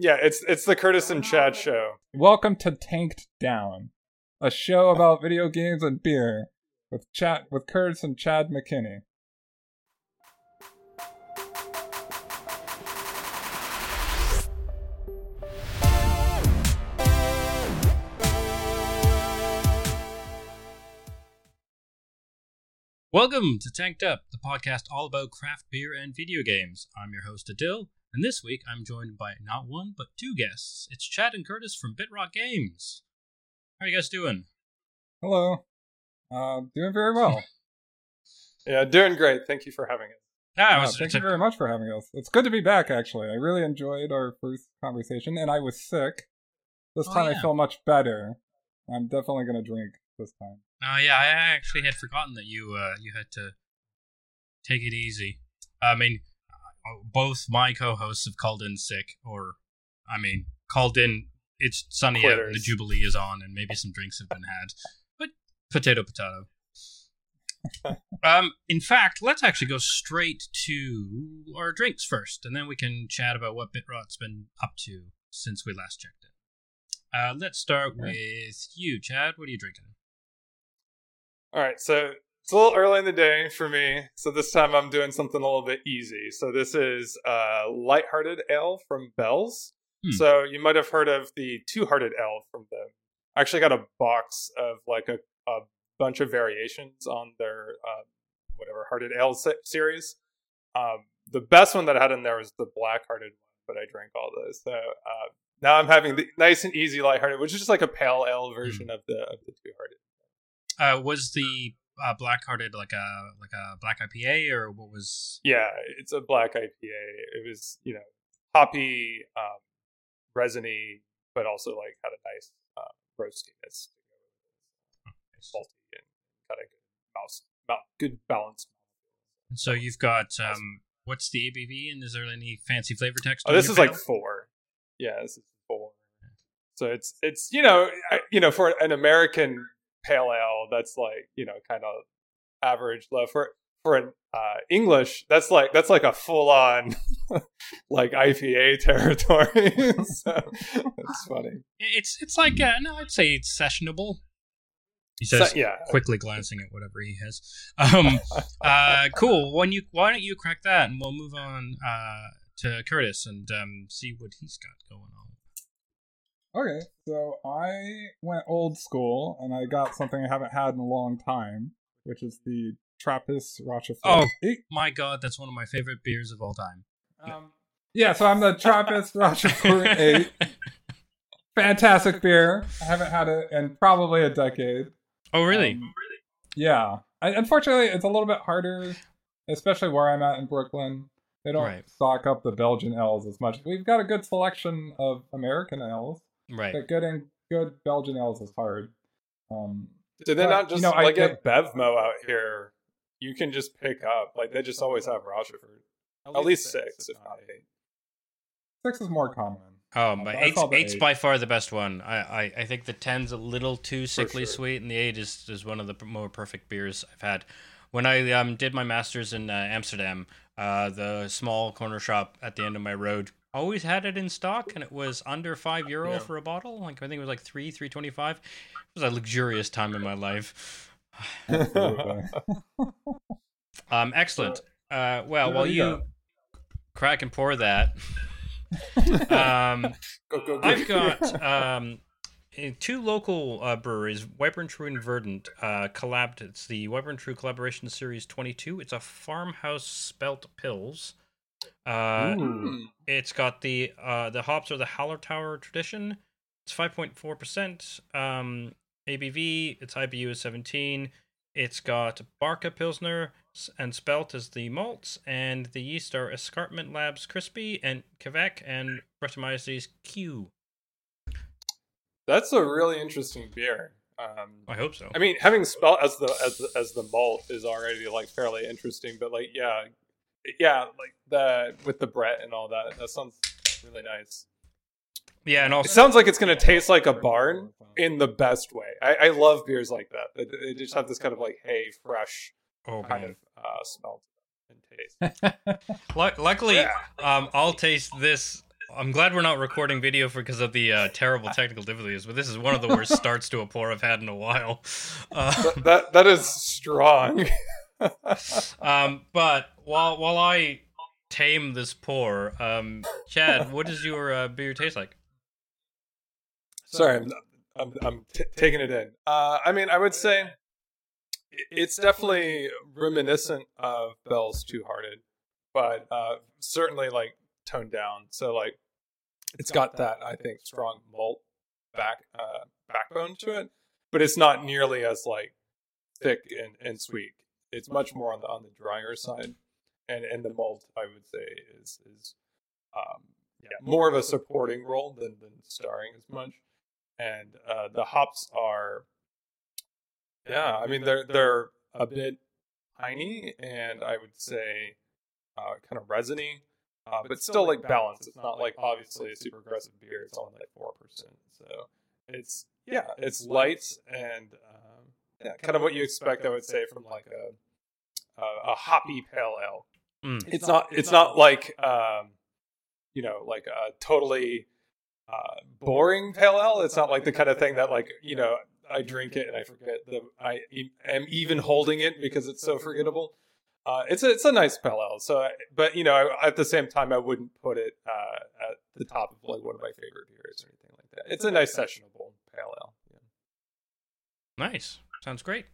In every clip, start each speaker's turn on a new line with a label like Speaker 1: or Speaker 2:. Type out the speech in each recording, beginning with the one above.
Speaker 1: Yeah, it's it's the Curtis and Chad show.
Speaker 2: Welcome to Tanked Down, a show about video games and beer with chat with Curtis and Chad McKinney.
Speaker 3: Welcome to Tanked Up, the podcast all about craft beer and video games. I'm your host Adil, and this week I'm joined by not one but two guests. It's Chad and Curtis from Bitrot Games. How are you guys doing?
Speaker 2: Hello. Uh, doing very well.
Speaker 1: Yeah, doing great. Thank you for having us.
Speaker 3: Ah, it
Speaker 2: Uh, thank you
Speaker 3: a-
Speaker 2: very much for having us. It's good to be back, actually. I really enjoyed our first conversation, and I was sick. This
Speaker 3: Oh,
Speaker 2: time I
Speaker 3: yeah.
Speaker 2: feel much better. I'm definitely going to drink this time.
Speaker 3: Oh yeah, I actually had forgotten that you uh, you had to take it easy. I mean, uh, both my co-hosts have called in sick, or I mean, called in. It's sunny out, and the jubilee is on, and maybe some drinks have been had. But potato, potato. um, in fact, let's actually go straight to our drinks first, and then we can chat about what Bitrot's been up to since we last checked it. Uh, let's start with you, Chad. What are you drinking?
Speaker 1: All right, so it's a little early in the day for me, so this time I'm doing something a little bit easy. So this is uh, lighthearted ale from Bell's.
Speaker 3: Hmm.
Speaker 1: So you might have heard of the two-hearted ale from them. I actually got a box of like a, a bunch of variations on their uh, whatever hearted ale se- series. Um, the best one that I had in there was the black-hearted one, but I drank all those. So uh, now I'm having the nice and easy lighthearted, which is just like a pale ale version of the of the two-hearted.
Speaker 3: Uh, was the uh, black hearted like a like a black IPA or what was?
Speaker 1: Yeah, it's a black IPA. It was, you know, hoppy, um, resiny, but also like had a nice uh, roastiness. Salty and got a good mouse, mou- good balance.
Speaker 3: And so you've got um, what's the ABV and is there any fancy flavor text?
Speaker 1: Oh, this is like four. Yeah, this is four. So it's it's you know I, you know for an American pale ale that's like you know kind of average low for for an uh, English that's like that's like a full on like IPA territory. so it's funny.
Speaker 3: it's it's like uh, no, I'd say it's sessionable. He
Speaker 1: So,
Speaker 3: says,
Speaker 1: yeah,
Speaker 3: quickly glancing at whatever he has. Um, uh, cool. When you why don't you crack that and we'll move on uh, to Curtis and um, see what he's got going on.
Speaker 2: Okay, so I went old school and I got something I haven't had in a long time, which is the Trappist Rochefort.
Speaker 3: Oh.
Speaker 2: 8.
Speaker 3: My God, that's one of my favorite beers of all time.
Speaker 2: Um, yeah, so I'm the Trappist Rochefort 8. Fantastic beer. I haven't had it in probably a decade.
Speaker 3: Oh, really?
Speaker 2: Um, yeah. I, unfortunately, it's a little bit harder, especially where I'm at in Brooklyn. They don't
Speaker 3: Right.
Speaker 2: stock up the Belgian ales as much. We've got a good selection of American ales,
Speaker 3: right.
Speaker 2: but getting good Belgian ales is hard. Um,
Speaker 1: Did they
Speaker 2: But,
Speaker 1: not just
Speaker 2: you know, I-
Speaker 1: like at Bevmo out here? You can just pick up like they just always have Rochefort. At least six, if not eight.
Speaker 2: six is more common.
Speaker 3: Oh, but
Speaker 2: I
Speaker 3: eight's, eight's
Speaker 2: eight.
Speaker 3: by far the best one. I, I, I think the ten's a little too sickly
Speaker 1: sure.
Speaker 3: sweet, and the eight is, is one of the more perfect beers I've had. When I um, did my masters in uh, Amsterdam, uh, the small corner shop at the end of my road always had it in stock, and it was under five euro
Speaker 1: Yeah.
Speaker 3: for a bottle. Like I think it was like three, three twenty five. It was a luxurious time in my life. Um, excellent. Uh, well,
Speaker 2: There
Speaker 3: while
Speaker 2: you go.
Speaker 3: crack and pour that, um,
Speaker 1: Go go go!
Speaker 3: I've got um, eh, two local uh, breweries, Wiper and True and Verdant, uh, collabed. It's the Wiper and True Collaboration Series 22. It's a farmhouse spelt pils. Uh,
Speaker 1: Mm.
Speaker 3: it's got the uh, the hops are the Hallertauer tradition. It's 5.4%. Um, ABV, its IBU is 17. It's got Barke Pilsner and Spelt as the malts, and the yeast are Escarpment Labs Krispy and Quebec and Brettanomyces Q.
Speaker 1: That's a really interesting beer. Um,
Speaker 3: I hope so.
Speaker 1: I mean, having spelt as the as the, as the malt is already like fairly interesting, but like yeah, yeah, like the with the Brett and all that. That sounds really nice.
Speaker 3: yeah, and also It
Speaker 1: sounds like it's gonna taste like a barn in the best way. I, I love beers like that. They, they just have this kind of like hey, fresh
Speaker 3: oh,
Speaker 1: kind
Speaker 3: man.
Speaker 1: of uh, smell and taste.
Speaker 3: Lu- luckily,
Speaker 1: Yeah.
Speaker 3: um, I'll taste this I'm glad we're not recording video for because of the uh, terrible technical difficulties, but this is one of the worst starts to a pour I've had in a while. Uh,
Speaker 1: that, that that is strong.
Speaker 3: um, but while while I tame this pour, um, Chad, what does your uh, beer taste like?
Speaker 1: Sorry, I'm I'm, I'm t- taking it in. Uh, I mean, I would say it's definitely reminiscent of Bell's Two Hearted, but uh, certainly like toned down. So like, it's got that I think strong malt back uh, backbone to it, but it's not nearly as like thick and, and sweet. It's much more on the on the drier side, and and the malt I would say is is um, yeah more of a supporting role than than starring as much. And uh, the hops are yeah i mean they're they're a bit piney and i would say uh, kind of resiny uh, but still like balanced. it's not like obviously a super aggressive beer. it's only like 4% so it's yeah it's light and um, yeah, kind of what you expect i would say from like a a, a hoppy pale ale
Speaker 3: Mm.
Speaker 1: it's not it's not like um you know like a totally uh, boring pale ale. It's not like the kind of thing that like you know I drink it and I forget the I am even holding it because it's so forgettable. Uh, it's a it's a nice pale ale. So, I, but you know, I, at the same time, I wouldn't put it uh, at the top of like one of my favorite beers or anything like that. It's a nice sessionable pale ale. Yeah.
Speaker 3: Nice. Sounds great.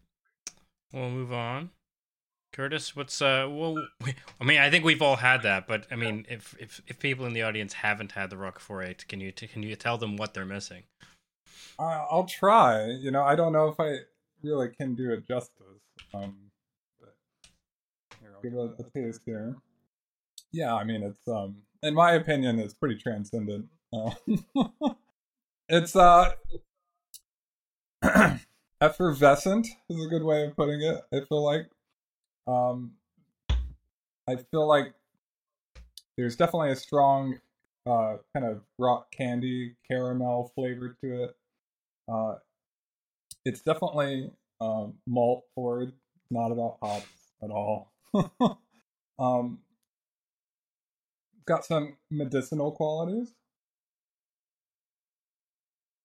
Speaker 3: We'll move on. Curtis, what's uh? Well, I mean, I think we've all had that, but I mean, if if if people in the audience haven't had the Rochefort Eight, can you can you tell them what they're missing?
Speaker 2: Uh, I'll try. You know, I don't know if I really can do it justice. Um, but here, I'll give it a taste here. Yeah, I mean, it's um, in my opinion, it's pretty transcendent. Uh, it's uh, effervescent is a good way of putting it. I feel like, um, I feel like there's definitely a strong uh kind of rock candy caramel flavor to it. Uh, it's definitely um, malt forward, not about hops at all. um, got some medicinal qualities.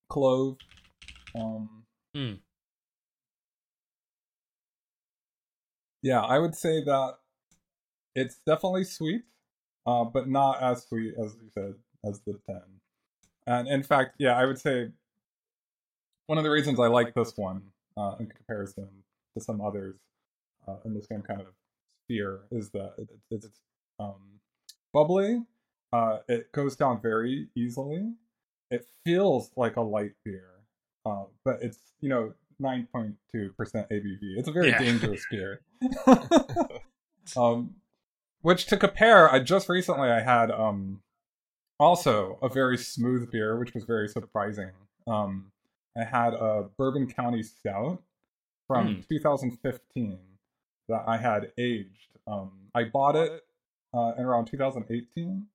Speaker 2: Clove. Um,
Speaker 3: Hmm.
Speaker 2: Yeah, I would say that it's definitely sweet, uh, but not as sweet as you said as the ten. And in fact, yeah, I would say one of the reasons I like this one uh, in comparison to some others uh, in the same kind of sphere is that it, it's um, bubbly. Uh, it goes down very easily. It feels like a light beer, uh, but it's you know 9.2% ABV. It's a very
Speaker 3: Yeah.
Speaker 2: dangerous beer. um, which to compare, I just recently I had um, also a very smooth beer, which was very surprising. Um, I had a Bourbon County Stout from
Speaker 3: Hmm.
Speaker 2: 2015 that I had aged. Um, I bought it uh, in around 2018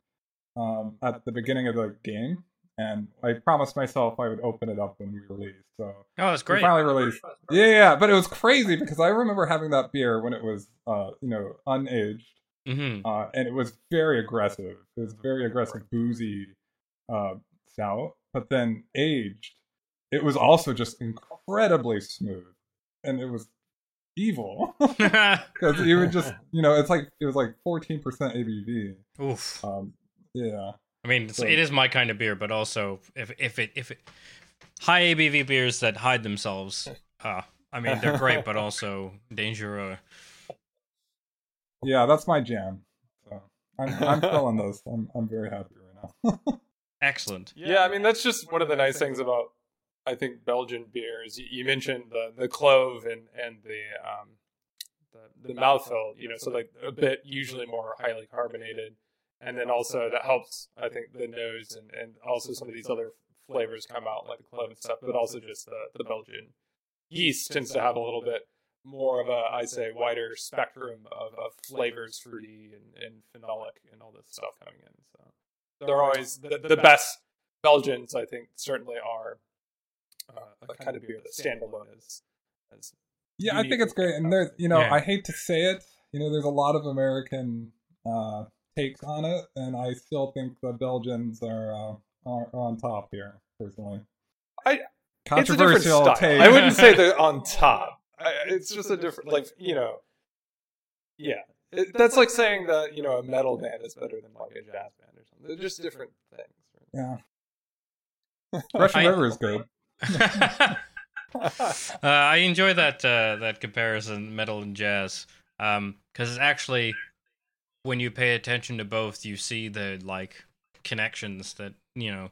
Speaker 2: um, at the beginning of the game, and I promised myself I would open it up when we released. So
Speaker 3: Oh, that's
Speaker 2: we
Speaker 3: great.
Speaker 2: finally released. Yeah, yeah, but it was crazy because I remember having that beer when it was, uh, you know, unaged,
Speaker 3: hmm
Speaker 2: uh, and it was very aggressive. It was very aggressive, boozy uh, stout. But then aged, it was also just incredibly smooth, and it was evil because it would just, you know, it's like it was like fourteen percent ABV.
Speaker 3: Oof.
Speaker 2: Um, yeah,
Speaker 3: I mean, it's,
Speaker 2: so-
Speaker 3: it is my kind of beer, but also if if it if it high ABV beers that hide themselves, uh, I mean they're great, but also danger. Uh,
Speaker 2: yeah, that's my jam. So I'm I'm feeling this. I'm I'm very happy right now.
Speaker 3: excellent.
Speaker 1: Yeah, I mean that's just one of the nice things about I think Belgian beers. You, you mentioned the the clove and and the um the, the mouthfeel, you know, so like a bit usually more highly carbonated, and then also that helps I think the nose and and also some of these other flavors come out like the clove and stuff, but also just the the Belgian yeast tends to have a little bit more of a I say wider spectrum of, of flavors, fruity and, and phenolic and all this stuff coming in. So they're always the, the best Belgians, I think, certainly are uh, a kind of beer that stand alone as, as
Speaker 2: Yeah, I think it's great. And there's, you know,
Speaker 3: Yeah.
Speaker 2: I hate to say it, you know, there's a lot of American uh, takes on it, and I still think the Belgians are uh, are on top here. Personally,
Speaker 1: I-
Speaker 2: controversial
Speaker 1: it's a
Speaker 2: take.
Speaker 1: I wouldn't say they're on top. I, it's just a different, like you know, yeah. It, that's like saying that you know a metal band is better than like a jazz band or something. They're just different things.
Speaker 2: Yeah, Russian
Speaker 3: I-
Speaker 2: River is good.
Speaker 3: uh, I enjoy that uh, that comparison, metal and jazz, because it's actually when you pay attention to both, you see the like connections that you know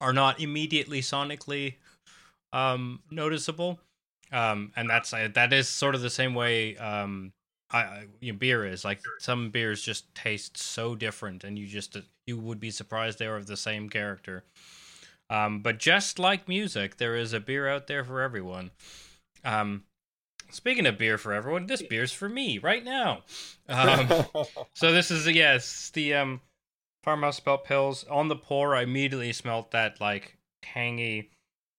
Speaker 3: are not immediately sonically um, noticeable, um, and that's uh, that is sort of the same way um, I, you know, beer is. Like some beers just taste so different, and you just uh, you would be surprised they are of the same character. Um, but just like music, there is a beer out there for everyone. Um, speaking of beer for everyone, this beer's for me right now. Um, so this is yes, the um, farmhouse spelt pils. On the pour, I immediately smelt that like tangy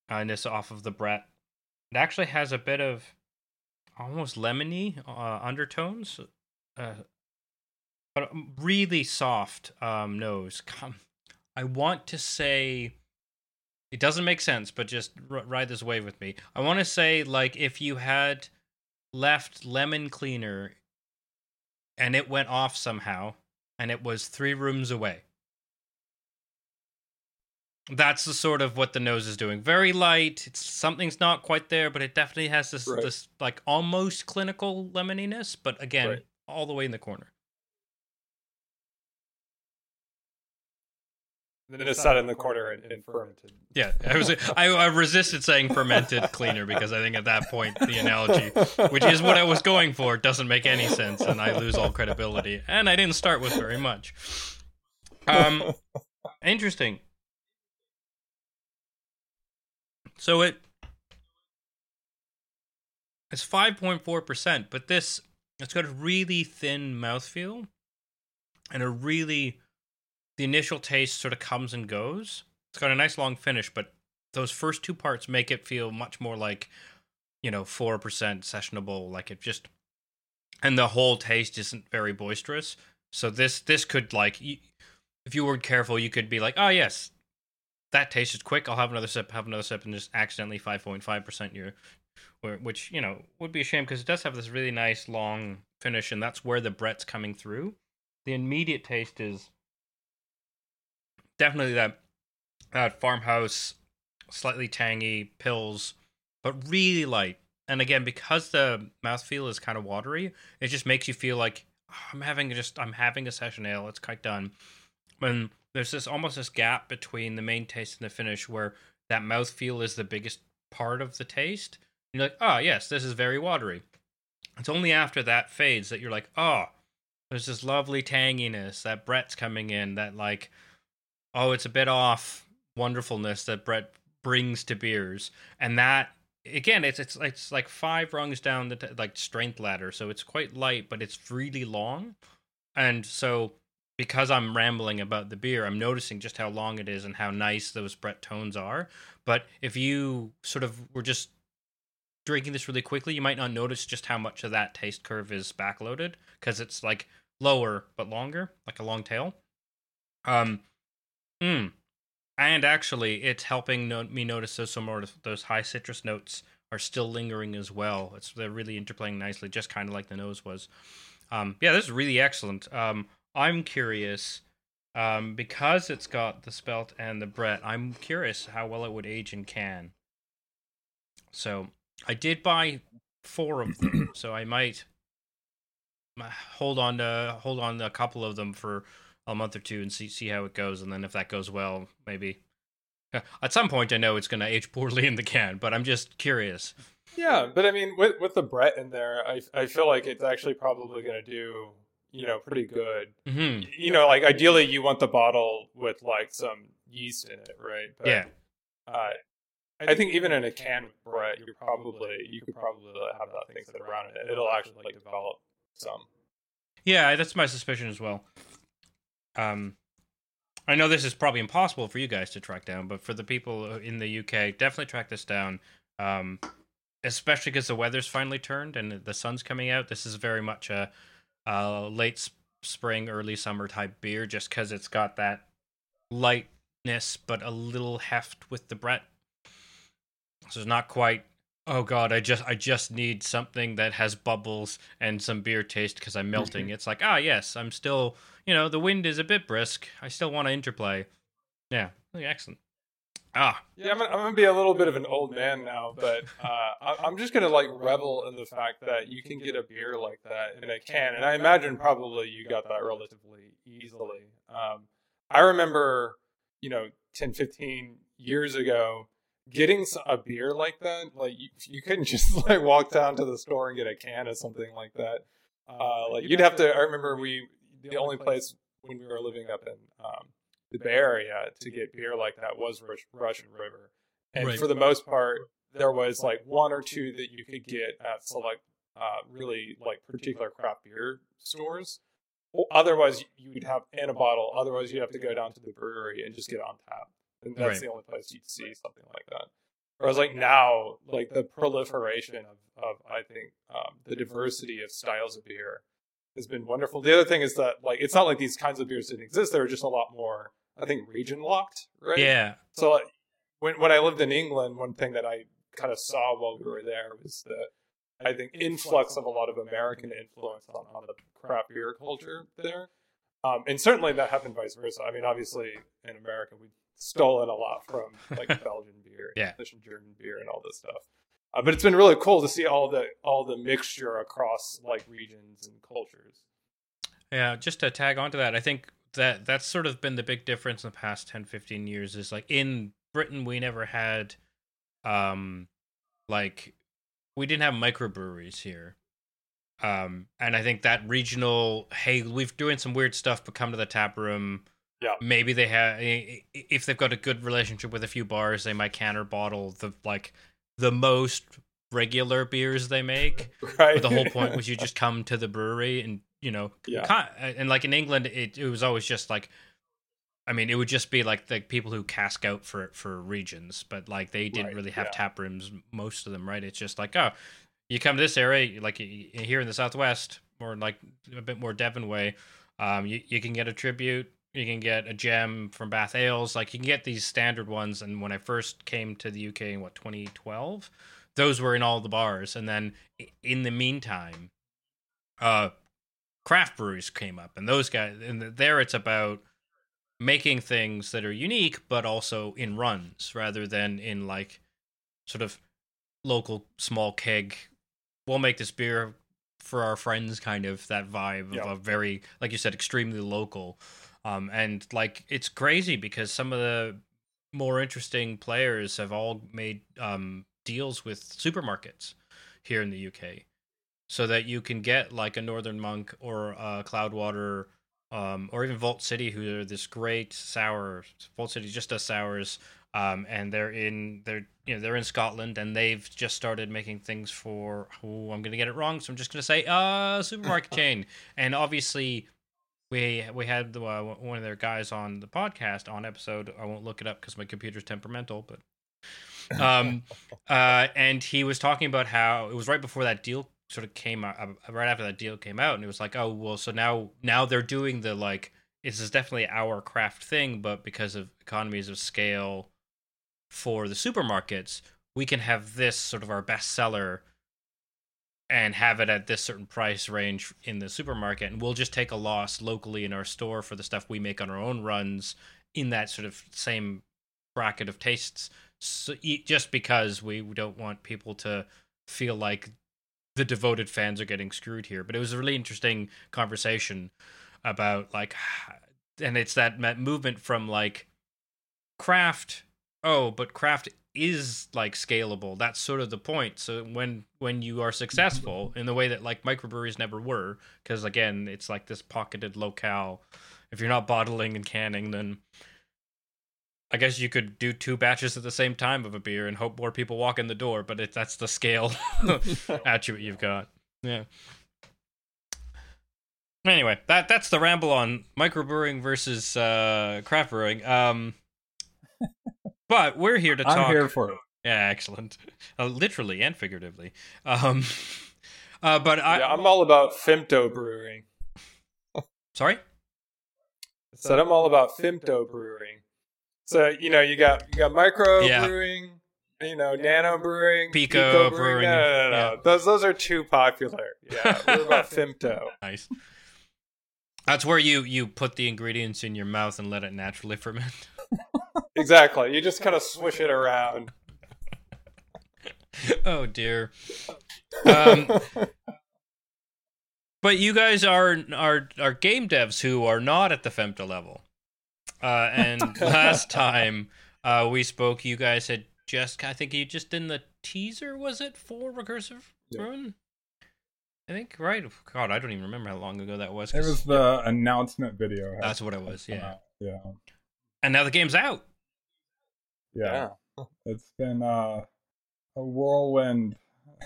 Speaker 3: ness off of the Brett. It actually has a bit of almost lemony uh, undertones, uh, but really soft um, nose. Come, I want to say it doesn't make sense, but just r- ride this wave with me. I want to say like if you had left lemon cleaner and it went off somehow and it was three rooms away. That's the sort of what the nose is doing. Very light. It's something's not quite there, but it definitely has this
Speaker 1: Right.
Speaker 3: this like almost clinical lemoniness, but again,
Speaker 1: Right.
Speaker 3: all the way in the corner.
Speaker 1: Then it's sat in the corner and, and fermented.
Speaker 3: Yeah, I was I, I resisted saying fermented cleaner because I think at that point the analogy, which is what I was going for, doesn't make any sense, and I lose all credibility. And I didn't start with very much. Um, interesting. So it it's five point four percent, but this it's got a really thin mouthfeel and a really the initial taste sort of comes and goes. It's got a nice long finish, but those first two parts make it feel much more like, you know, four percent sessionable. Like it just, and the whole taste isn't very boisterous. So this this could like, if you were careful, you could be like, oh yes, that tasted quick. I'll have another sip, have another sip, and just accidentally five point five percent your, which you know would be a shame because it does have this really nice long finish, and that's where the Brett's coming through. The immediate taste is definitely that that farmhouse, slightly tangy pils, but really light. And again, because the mouthfeel is kind of watery, it just makes you feel like "Oh, I'm having just I'm having a session ale. It's quite done. And there's this almost this gap between the main taste and the finish where that mouthfeel is the biggest part of the taste. You're like, oh yes, this is very watery. It's only after that fades that you're like, oh, there's this lovely tanginess that Brett's coming in. That like, oh, it's a bit off wonderfulness that Brett brings to beers, and that again, it's it's it's like five rungs down the t- like strength ladder, so it's quite light, but it's really long, and so because I'm rambling about the beer, I'm noticing just how long it is and how nice those Brett tones are. But if you sort of were just drinking this really quickly, you might not notice just how much of that taste curve is backloaded because it's like lower but longer, like a long tail. Um, mm. and actually, it's helping no- me notice those some more those high citrus notes are still lingering as well. It's they're really interplaying nicely, just kind of like the nose was. Um, yeah, this is really excellent. Um, I'm curious um, because it's got the spelt and the Brett. I'm curious how well it would age in can. So I did buy four of them, so I might hold on to hold on to a couple of them for a month or two and see see how it goes, and then if that goes well, maybe uh, at some point I know it's going to age poorly in the can, but I'm just curious.
Speaker 1: Yeah, but I mean, with with the Brett in there, I I feel like it's actually probably going to do you know pretty good.
Speaker 3: hmm
Speaker 1: You know, like ideally you want the bottle with like some yeast in it, right? But,
Speaker 3: Yeah,
Speaker 1: Uh, I think even in a can with Brett, you're probably you could probably have that thing sit around it. It'll actually like develop some.
Speaker 3: yeah, that's my suspicion as well. Um, I know this is probably impossible for you guys to track down, but for the people in the UK, definitely track this down. Um, especially because the weather's finally turned and the sun's coming out. This is very much a, a late spring, early summer type beer, just because it's got that lightness but a little heft with the Brett. So it's not quite. Oh God, I just I just need something that has bubbles and some beer taste because I'm melting. it's like ah yes, I'm still you know the wind is a bit brisk. I still want to interplay. Yeah, excellent. Ah,
Speaker 1: yeah, I'm gonna, I'm gonna be a little bit of an old man now, but uh, I, am just gonna like revel in the fact that you can get a beer like that in a can, and I imagine probably you got that relatively easily. Um, I remember, you know, 10, 15 years ago, getting a beer like that, like you, you couldn't just like walk down to the store and get a can of something like that. Uh, like you'd have to. I remember we the only place when we were living up in um, the Bay Area to get beer like that was Russian River, and right. for the most part, there was like one or two that you could get at select, uh, really like particular craft beer stores. Otherwise, you'd have in a bottle. Otherwise, you'd have to go down to the brewery and just get on tap, and that's right. the only place you'd see something like that. Whereas, like now, like the proliferation of, of I think um, the diversity of styles of beer has been wonderful. The other thing is that like it's not like these kinds of beers didn't exist. There are just a lot more I think region locked, right?
Speaker 3: Yeah.
Speaker 1: So like, when when I lived in England, one thing that I kind of saw while we were there was the I think influx of a lot of American influence on, on the craft beer culture there. Um, and certainly that happened vice versa. I mean, obviously in America we've stolen a lot from like Belgian beer,
Speaker 3: yeah,
Speaker 1: and German beer, and all this stuff. Uh, but it's been really cool to see all the all the mixture across like regions and cultures.
Speaker 3: Yeah, just to tag onto that, I think that that's sort of been the big difference in the past 10 15 years is like in britain we never had um like we didn't have microbreweries here um and i think that regional hey we've doing some weird stuff but come to the tap room
Speaker 1: yeah
Speaker 3: maybe they have if they've got a good relationship with a few bars they might can or bottle the like the most regular beers they make
Speaker 1: right
Speaker 3: but the whole point was you just come to the brewery and you know,
Speaker 1: yeah.
Speaker 3: and like in England, it, it was always just like, I mean, it would just be like the people who cask out for for regions, but like they didn't
Speaker 1: right,
Speaker 3: really have
Speaker 1: yeah.
Speaker 3: tap rooms, most of them, right? It's just like, oh, you come to this area, like here in the Southwest, or like a bit more Devon way, um, you, you can get a tribute, you can get a gem from Bath Ales, like you can get these standard ones. And when I first came to the UK in what 2012, those were in all the bars, and then in the meantime, uh, craft breweries came up, and those guys, and there it's about making things that are unique, but also in runs rather than in like sort of local small keg. We'll make this beer for our friends, kind of that vibe of a very, like you said, extremely local. Um, and like it's crazy because some of the more interesting players have all made um, deals with supermarkets here in the UK so that you can get like a Northern Monk or a Cloudwater um, or even Vault City, who are this great sour. Vault City just does sours, um, and they're in they're you know they're in Scotland, and they've just started making things for. Oh, I'm gonna get it wrong, so I'm just gonna say uh supermarket chain. And obviously, we we had the, uh, one of their guys on the podcast on episode. I won't look it up because my computer's temperamental, but um uh and he was talking about how it was right before that deal sort of came out uh, right after that deal came out, and it was like, oh well, so now now they're doing the like this is definitely our craft thing, but because of economies of scale for the supermarkets, we can have this sort of our bestseller and have it at this certain price range in the supermarket, and we'll just take a loss locally in our store for the stuff we make on our own runs in that sort of same bracket of tastes. So, just because we don't want people to feel like the devoted fans are getting screwed here. But it was a really interesting conversation about like, and it's that movement from like craft. Oh, but craft is like scalable. That's sort of the point. So when when you are successful in the way that like microbreweries never were, because again, it's like this pocketed locale. If you're not bottling and canning, then I guess you could do two batches at the same time of a beer and hope more people walk in the door, but it, that's the scale attribute you've got. Yeah. Anyway, that that's the ramble on microbrewing versus uh, craft brewing. Um, but we're here to talk.
Speaker 2: I'm here for it.
Speaker 3: Yeah, excellent. Uh, literally and figuratively. Um, uh, but I,
Speaker 1: yeah, I'm all about femto brewing.
Speaker 3: Sorry.
Speaker 1: Said I'm all about femto brewing. So you know you got you got micro
Speaker 3: Yeah.
Speaker 1: brewing, you know nano brewing,
Speaker 3: Pico brewing,
Speaker 1: No, no, no, no.
Speaker 3: yeah.
Speaker 1: Those those are too popular. Yeah, we're about femto.
Speaker 3: Nice. That's where you you put the ingredients in your mouth and let it naturally ferment.
Speaker 1: Exactly. You just kind of swish it around.
Speaker 3: oh dear. Um, but you guys are are are game devs who are not at the femto level. Uh, and last time uh, we spoke, you guys had just I think you just in the teaser. Was it for recursive
Speaker 1: Yeah.
Speaker 3: ruin? I think right. God, I don't even remember how long ago that was.
Speaker 2: It was the announcement video.
Speaker 3: That's what it was. Yeah.
Speaker 2: out. Yeah.
Speaker 3: And now the game's out.
Speaker 2: Yeah. It's been uh, a whirlwind.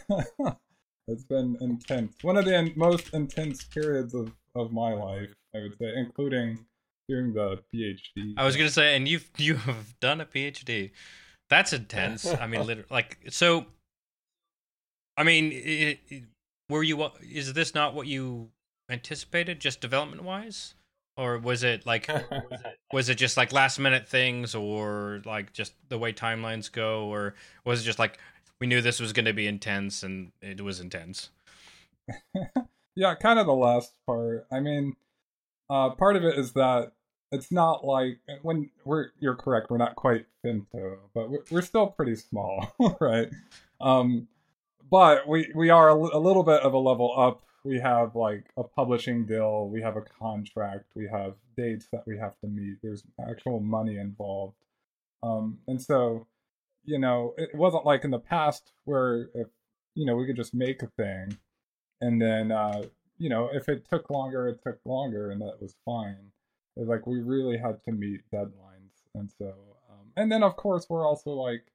Speaker 2: it's been intense. One of the in- most intense periods of, of my life, I would say, including doing the PhD.
Speaker 3: I was gonna say, and you've you have done a PhD. That's intense. I mean, literally, like so. I mean, it, it- were you? Is this not what you anticipated, just development wise, or was it like was it just like last minute things, or like just the way timelines go, or was it just like we knew this was going to be intense and it was intense?
Speaker 2: yeah, kind of the last part. I mean, uh, part of it is that it's not like when we're you're correct, we're not quite femto, but we're, we're still pretty small, right? Um, but we we are a, a little bit of a level up. We have like a publishing deal, we have a contract, we have dates that we have to meet. There's actual money involved, um, and so you know it wasn't like in the past where if you know we could just make a thing and then uh you know if it took longer it took longer and that was fine. Like we really had to meet deadlines. And so um and then of course we're also like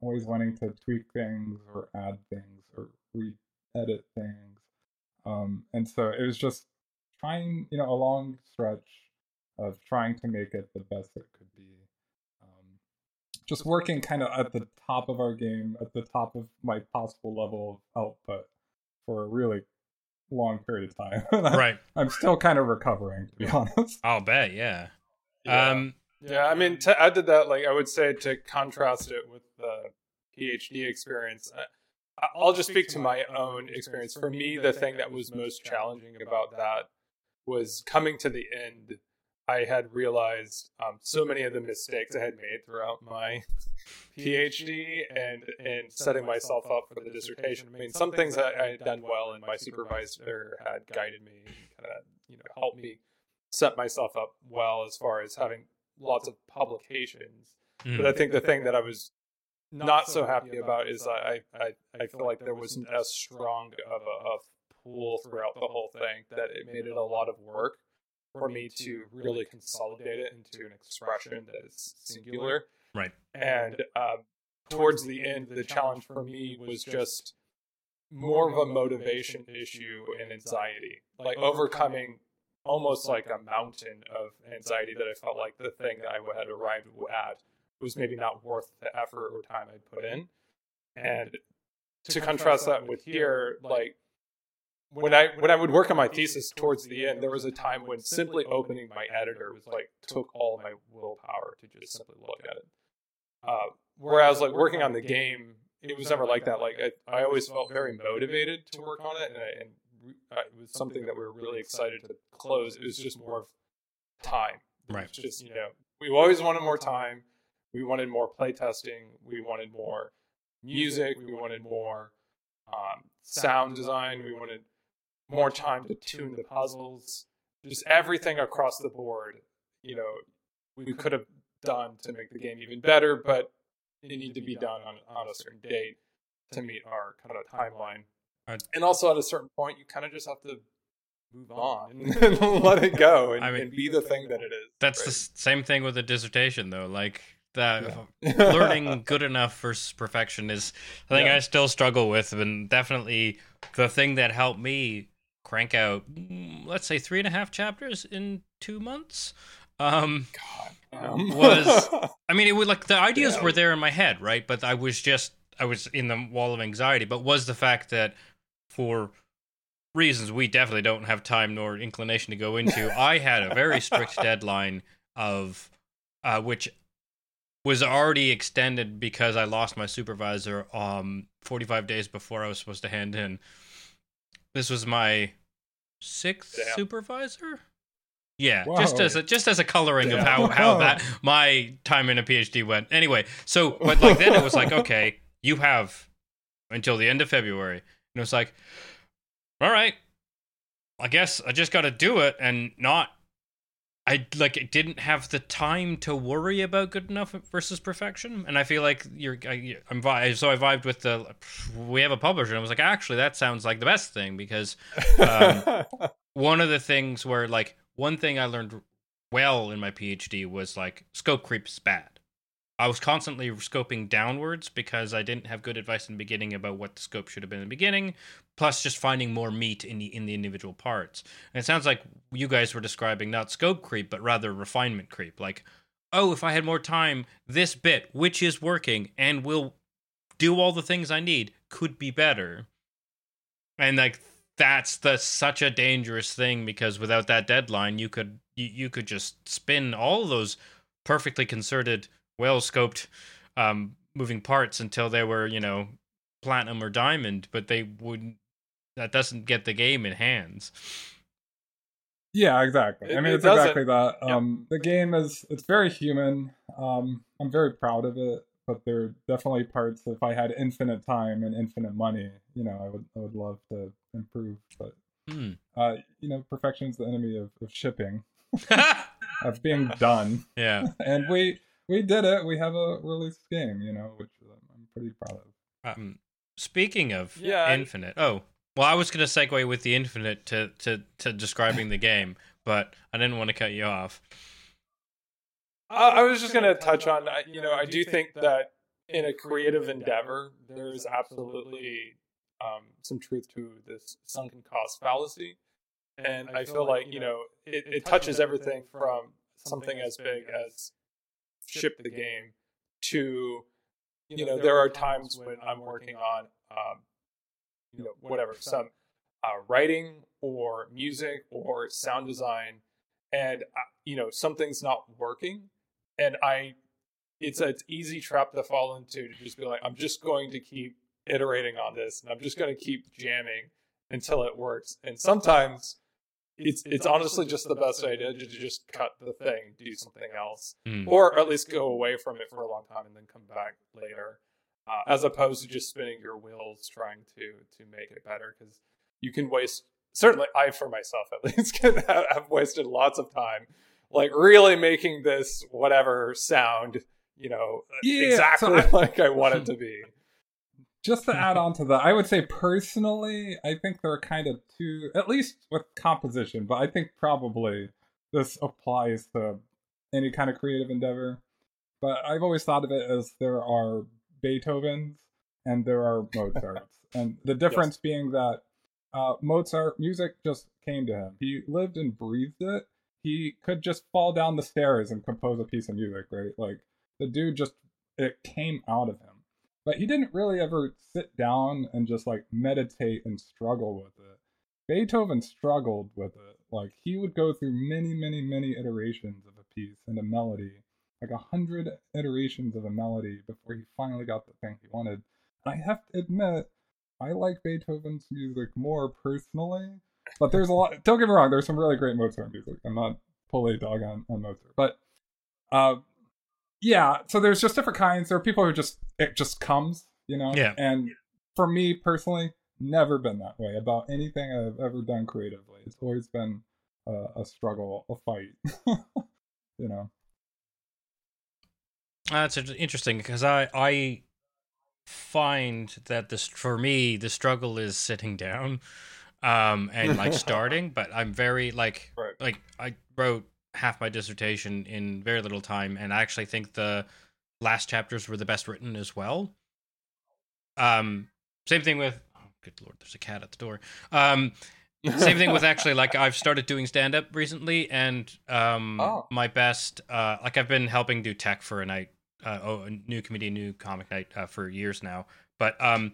Speaker 2: always wanting to tweak things or add things or re-edit things um and so it was just trying you know a long stretch of trying to make it the best it could be um just working kind of at the top of our game at the top of my possible level of output for a really long period of time.
Speaker 3: Right.
Speaker 2: I'm still kind of recovering, to be honest.
Speaker 3: I'll bet. Yeah.
Speaker 1: Yeah.
Speaker 3: Um.
Speaker 1: Yeah, I mean, to add to that, like I would say to contrast it with the PhD experience, I, I'll just speak to my own experience. For me, the thing that was most challenging about that was coming to the end. I had realized um, so many of the mistakes I had made throughout my PhD and and setting myself up for the dissertation. I mean, some things I, I had done well, and my supervisor had guided me, kind of you know helped me set myself up well as far as having lots of publications.
Speaker 3: mm.
Speaker 1: But I think the thing that I was not so happy about is I I, I feel like there wasn't as strong of a of pool throughout the whole thing that it made it a lot of work for me to really consolidate it into an expression that is singular.
Speaker 3: Right.
Speaker 1: And um, towards the end, the challenge for me was just more of a motivation issue and anxiety, like overcoming almost like a mountain of anxiety that I felt like the thing that I had arrived at was maybe not worth the effort or time I'd put in. And to contrast that with here, like when I when I would work on my thesis towards the end, there was a time when simply opening my editor was like took all my willpower to just simply look at it. Uh, whereas like working on the game, it was never like that. Like I, I always felt very motivated to work on it, and, I, and uh, it was something that we were really excited to close. It was just more of time.
Speaker 3: Right.
Speaker 1: just you know, we always wanted more time. We wanted more playtesting. We wanted more music. We wanted more um, sound design. We wanted more time to tune the puzzles. Just everything across the board. You know, we could have done to make the game even better, but it needed to be done on, on a certain date to meet our kind of timeline. And also, at a certain point, you kind of just have to move on and let it go and,
Speaker 3: I mean-
Speaker 1: and be the thing that it is.
Speaker 3: That's the same thing with a dissertation, though. Like that,
Speaker 1: Yeah.
Speaker 3: learning good enough versus perfection is a thing
Speaker 1: Yeah.
Speaker 3: I still struggle with, and definitely the thing that helped me crank out, mm, let's say, three and a half chapters in two months. Um,
Speaker 1: Um,
Speaker 3: was- I mean, it was like the ideas
Speaker 1: Yeah.
Speaker 3: were there in my head, right? But I was just I was in the wall of anxiety. But was the fact that for reasons we definitely don't have time nor inclination to go into, I had a very strict deadline of uh, which was already extended because I lost my supervisor um 45 days before I was supposed to hand in. This was my sixth
Speaker 1: Damn.
Speaker 3: supervisor. Yeah,
Speaker 2: Whoa.
Speaker 3: just as a just as a coloring of how how that my time in a PhD went. Anyway, so but like then it was like okay, you have until the end of February, and it was like, all right, I guess I just got to do it and not. I like didn't have the time to worry about good enough versus perfection, and I feel like you're. I, I'm vi- so I vibed with the. We have a publisher, and I was like, actually, that sounds like the best thing because Um, one of the things where like one thing I learned well in my PhD was like scope creep is bad. I was constantly scoping downwards because I didn't have good advice in the beginning about what the scope should have been in the beginning, plus just finding more meat in the in the individual parts. And it sounds like you guys were describing not scope creep, but rather refinement creep. Like, oh, if I had more time, this bit, which is working and will do all the things I need, could be better. And like that's the such a dangerous thing because without that deadline, you could you, you could just spin all those perfectly concerted, well scoped um, moving parts until they were you know platinum or diamond, but they wouldn't. That doesn't get the game in hands.
Speaker 2: Yeah, exactly. I mean,
Speaker 1: it
Speaker 2: it's
Speaker 1: doesn't-
Speaker 2: exactly that.
Speaker 1: yeah.
Speaker 2: Um, the game is it's very human. Um, I'm very proud of it, but there are definitely parts. If I had infinite time and infinite money, you know, I would I would love to improve. But
Speaker 3: Hmm.
Speaker 2: uh, you know, perfection is the enemy of, of shipping, of being done.
Speaker 3: yeah.
Speaker 2: And we we did it. We have a released game, you know, which um, I'm pretty proud of.
Speaker 3: Um, speaking of
Speaker 1: Yeah, I-
Speaker 3: infinite, oh, well, I was going to segue with the infinite to, to, to describing the game, but I didn't want to cut you off.
Speaker 1: I I was just going to touch on, you know, I do think that in a creative endeavor, there's absolutely um, some truth to this sunken cost fallacy. And I feel like, you know, it, it touches everything from something as big as ship the game to, you know, there are times when I'm working on, um, you know, whatever, some uh, writing or music or sound design, and, uh, you know, something's not working and I, it's a it's easy trap to fall into to just be like, I'm just going to keep iterating on this, and I'm just going to keep jamming until it works. And sometimes it's it's honestly just the best idea to just cut the thing, do something else,
Speaker 3: Hmm.
Speaker 1: or at least go away from it for a long time and then come back later, uh, as opposed to just spinning your wheels trying to to make it better because you can waste. Certainly, I for myself at least can have, have wasted lots of time like really making this whatever sound, you know,
Speaker 2: Yeah,
Speaker 1: exactly
Speaker 2: so I-
Speaker 1: like I want it to be.
Speaker 2: Just to add on to that, I would say personally, I think there are kind of two, at least with composition, but I think probably this applies to any kind of creative endeavor. But I've always thought of it as there are Beethovens and there are Mozarts. and the difference being that uh, Mozart, music just came to him. He lived and breathed it. He could just fall down the stairs and compose a piece of music, right? Like, the dude just, it came out of him but he didn't really ever sit down and just like meditate and struggle with it. Beethoven struggled with it. Like he would go through many, many, many iterations of a piece and a melody, like a hundred iterations of a melody before he finally got the thing he wanted. And I have to admit, I like Beethoven's music more personally, but there's a lot. Don't get me wrong, there's some really great Mozart music. I'm not a dog on, on Mozart, but uh, yeah. So there's just different kinds. There are people who just it just comes, you know.
Speaker 3: Yeah.
Speaker 2: And for me personally, never been that way about anything I've ever done creatively. It's always been a, a struggle, a fight. you know.
Speaker 3: That's interesting because I I find that this for me the struggle is sitting down um and like starting but i'm very like
Speaker 1: Right.
Speaker 3: like i wrote half my dissertation in very little time and i actually think the last chapters were the best written as well. Um same thing with oh good lord there's a cat at the door. Um same thing with actually like I've started doing stand up recently and um
Speaker 1: Oh.
Speaker 3: my best uh like I've been helping do tech for a night uh oh a new comedian new comic night uh, for years now. But um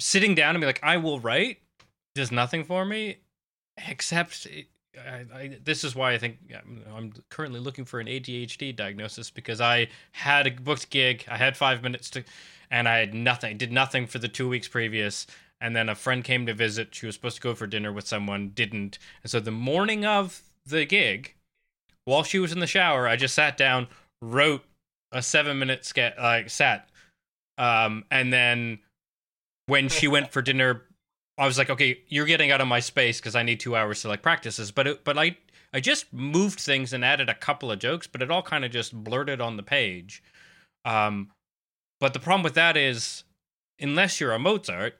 Speaker 3: sitting down and be like I will write does nothing for me, except I, I, this is why I think I'm currently looking for an ADHD diagnosis because I had a booked gig, I had five minutes to, and I had nothing, did nothing for the two weeks previous, and then a friend came to visit. She was supposed to go for dinner with someone, didn't, and so the morning of the gig, while she was in the shower, I just sat down, wrote a seven minute sketch, like sat, um, and then when she went for dinner I was like, okay, you're getting out of my space because I need two hours to like practices. But it, but I I just moved things and added a couple of jokes, but it all kind of just blurted on the page. Um, but the problem with that is, unless you're a Mozart,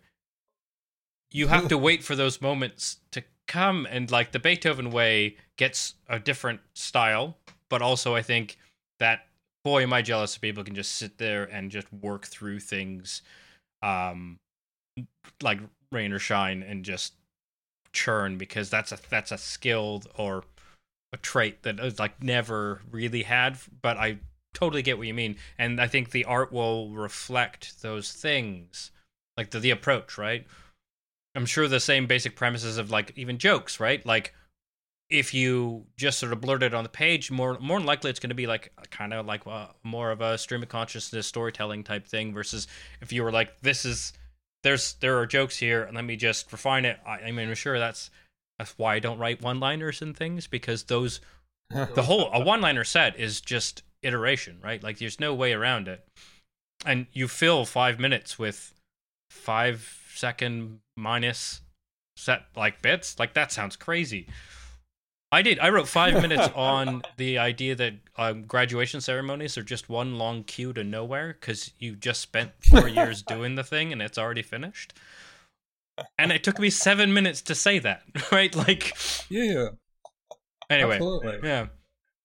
Speaker 3: you have to wait for those moments to come. And like the Beethoven way gets a different style, but also I think that boy, am I jealous of people can just sit there and just work through things, um, like rain or shine and just churn because that's a that's a skilled or a trait that is like never really had but i totally get what you mean. And i think the art will reflect those things like the, the approach right? I'm sure the same basic premises of like even jokes right? Like if you just sort of blurt it on the page more more likely it's going to be like kind of like uh, more of a stream of consciousness storytelling type thing versus if you were like this is there's there are jokes here, and let me just refine it. I, I mean, I'm sure that's that's why I don't write one-liners and things because those the whole a one-liner set is just iteration, right? Like there's no way around it, and you fill five minutes with five second minus set like bits. Like that sounds crazy. I did. I wrote five minutes on the idea that um, graduation ceremonies are just one long queue to nowhere because you just spent four years doing the thing and it's already finished. And it took me seven minutes to say that, right? Like,
Speaker 2: yeah.
Speaker 3: Anyway,
Speaker 2: Absolutely.
Speaker 3: yeah.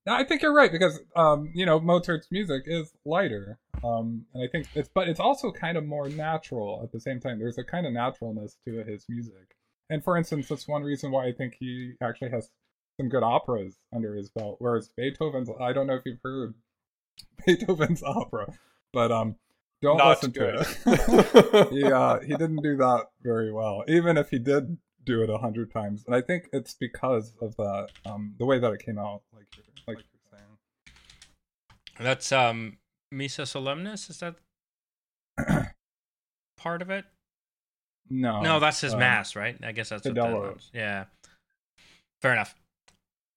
Speaker 2: I think you're right because um, you know Mozart's music is lighter, um, and I think it's but it's also kind of more natural at the same time. There's a kind of naturalness to his music, and for instance, that's one reason why I think he actually has some good operas under his belt. Whereas Beethoven's, I don't know if you've heard Beethoven's opera, but um, don't
Speaker 1: Not
Speaker 2: listen
Speaker 1: good.
Speaker 2: to it. he uh, he didn't do that very well, even if he did do it a hundred times. And I think it's because of that, um, the way that it came out, like you're, like you're saying.
Speaker 3: That's um Missa Solemnis. Is that part of it?
Speaker 2: No,
Speaker 3: No, that's his
Speaker 2: um,
Speaker 3: mass, right? I guess that's what that was. Yeah. Fair enough.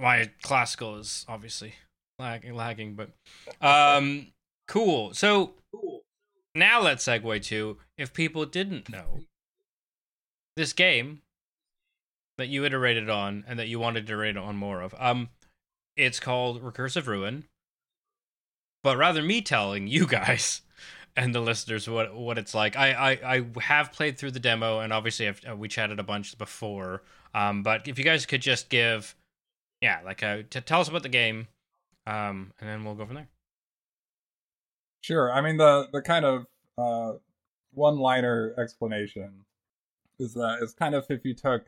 Speaker 3: My classical is obviously lag- lagging, but um, cool. So now let's segue to if people didn't know this game that you iterated on and that you wanted to iterate on more of. Um, it's called Recursive Ruin. But rather me telling you guys and the listeners what what it's like. I I, I have played through the demo and obviously I've, uh, we chatted a bunch before. Um, but if you guys could just give, yeah, like uh, to tell us about the game, um, and then we'll go from there.
Speaker 2: Sure. I mean the the kind of uh, one liner explanation is that it's kind of if you took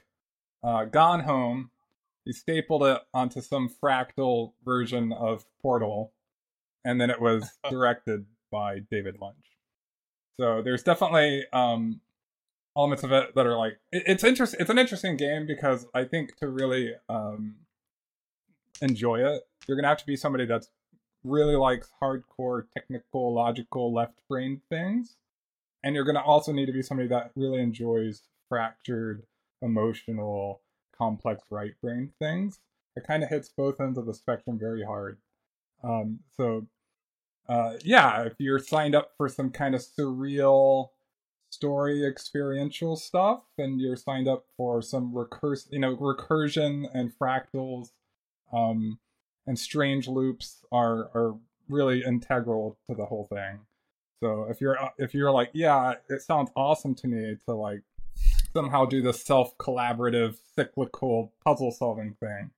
Speaker 2: uh, Gone Home, you stapled it onto some fractal version of Portal, and then it was directed by David Lynch. So there's definitely um, elements of it that are like it, it's interesting. It's an interesting game because I think to really um, enjoy it, you're gonna have to be somebody that's really likes hardcore technical logical left brain things. And you're to also need to be somebody that really enjoys fractured emotional complex right brain things. It kind of hits both ends of the spectrum very hard. Um, so uh, yeah if you're signed up for some kind of surreal story experiential stuff and you're signed up for some recurse you know recursion and fractals um, and strange loops are are really integral to the whole thing. So if you're if you're like, yeah, it sounds awesome to me to like somehow do this self collaborative cyclical puzzle solving thing,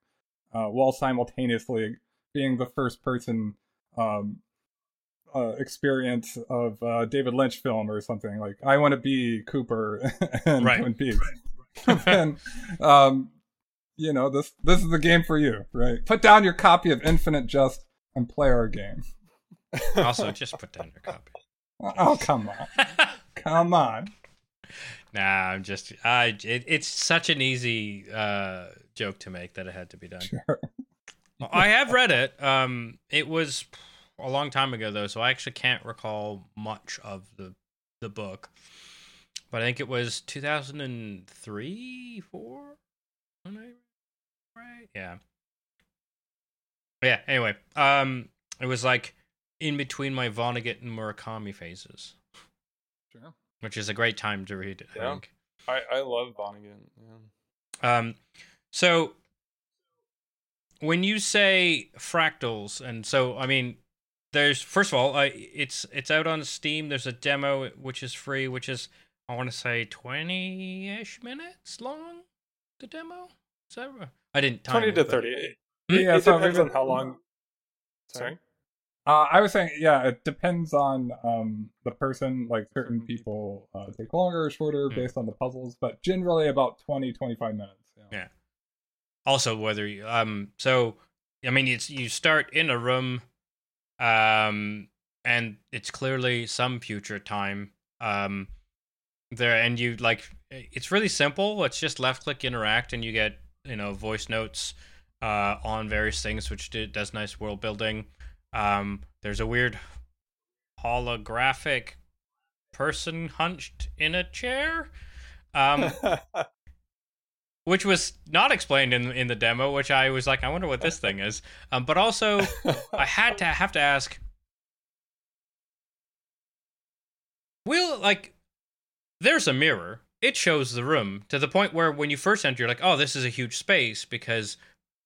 Speaker 2: uh, while simultaneously being the first person um, uh, experience of uh, David Lynch film or something like I want to be Cooper and
Speaker 3: Right.
Speaker 2: Twin Peaks. then um, you know this this is the game for you, right? Put down your copy of Infinite Jest and play our game.
Speaker 3: Also, just put down your copy.
Speaker 2: Oh come on, come on.
Speaker 3: Nah, I'm just. I. It, it's such an easy uh, joke to make that it had to be done.
Speaker 2: Sure.
Speaker 3: I have read it. Um, it was a long time ago though, so I actually can't recall much of the the book. But I think it was 2003, four. Right? Yeah. Yeah. Anyway, um, it was like in between my Vonnegut and Murakami phases,
Speaker 2: Sure.
Speaker 3: which is a great time to read. I
Speaker 1: Yeah.
Speaker 3: think.
Speaker 1: I, I love Vonnegut. Yeah.
Speaker 3: Um, so when you say fractals, and so I mean, there's first of all, I it's it's out on Steam. There's a demo which is free, which is I want to say twenty ish minutes long. The demo is that right? I didn't time
Speaker 1: Twenty
Speaker 3: it,
Speaker 1: to
Speaker 3: but-
Speaker 1: thirty. It,
Speaker 3: Hmm?
Speaker 2: Yeah,
Speaker 1: it
Speaker 2: so
Speaker 1: depends on how long. Sorry.
Speaker 2: Uh, I was saying, yeah, it depends on um, the person. Like certain people uh, take longer or shorter
Speaker 3: Hmm.
Speaker 2: based on the puzzles, but generally about 20, 25 minutes. Yeah.
Speaker 3: Yeah. also whether you um so i mean it's you start in a room um and it's clearly some future time um there and you like it's really simple it's just left click interact and you get you know voice notes uh on various things which do, does nice world building um there's a weird holographic person hunched in a chair um which was not explained in in the demo, which I was like, I wonder what this thing is. Um, but also, I had to have to ask, will like, there's a mirror. It shows the room to the point where when you first enter, you're like, oh, this is a huge space because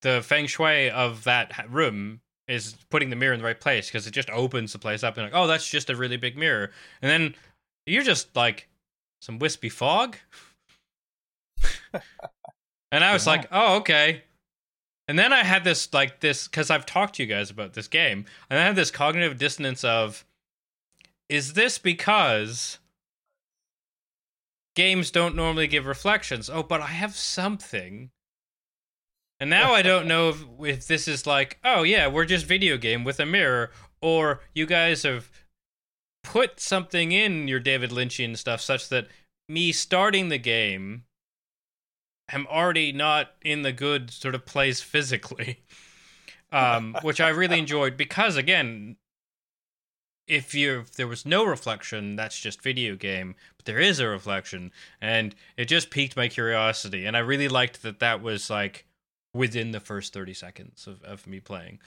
Speaker 3: the feng shui of that room is putting the mirror in the right place because it just opens the place up and like, oh, that's just a really big mirror, and then you're just like some wispy fog. And I was
Speaker 2: Yeah.
Speaker 3: like, oh, okay. And then I had this, like, this, because I've talked to you guys about this game, and I had this cognitive dissonance of, is this because games don't normally give reflections? Oh, but I have something. And now I don't know if, if this is like, oh, yeah, we're just video game with a mirror, or you guys have put something in your David Lynchian stuff such that me starting the game am already not in the good sort of place physically. Um, which I really enjoyed because again, if you if there was no reflection, that's just video game. But there is a reflection, and it just piqued my curiosity, and I really liked that that was like within the first thirty seconds of, of me playing.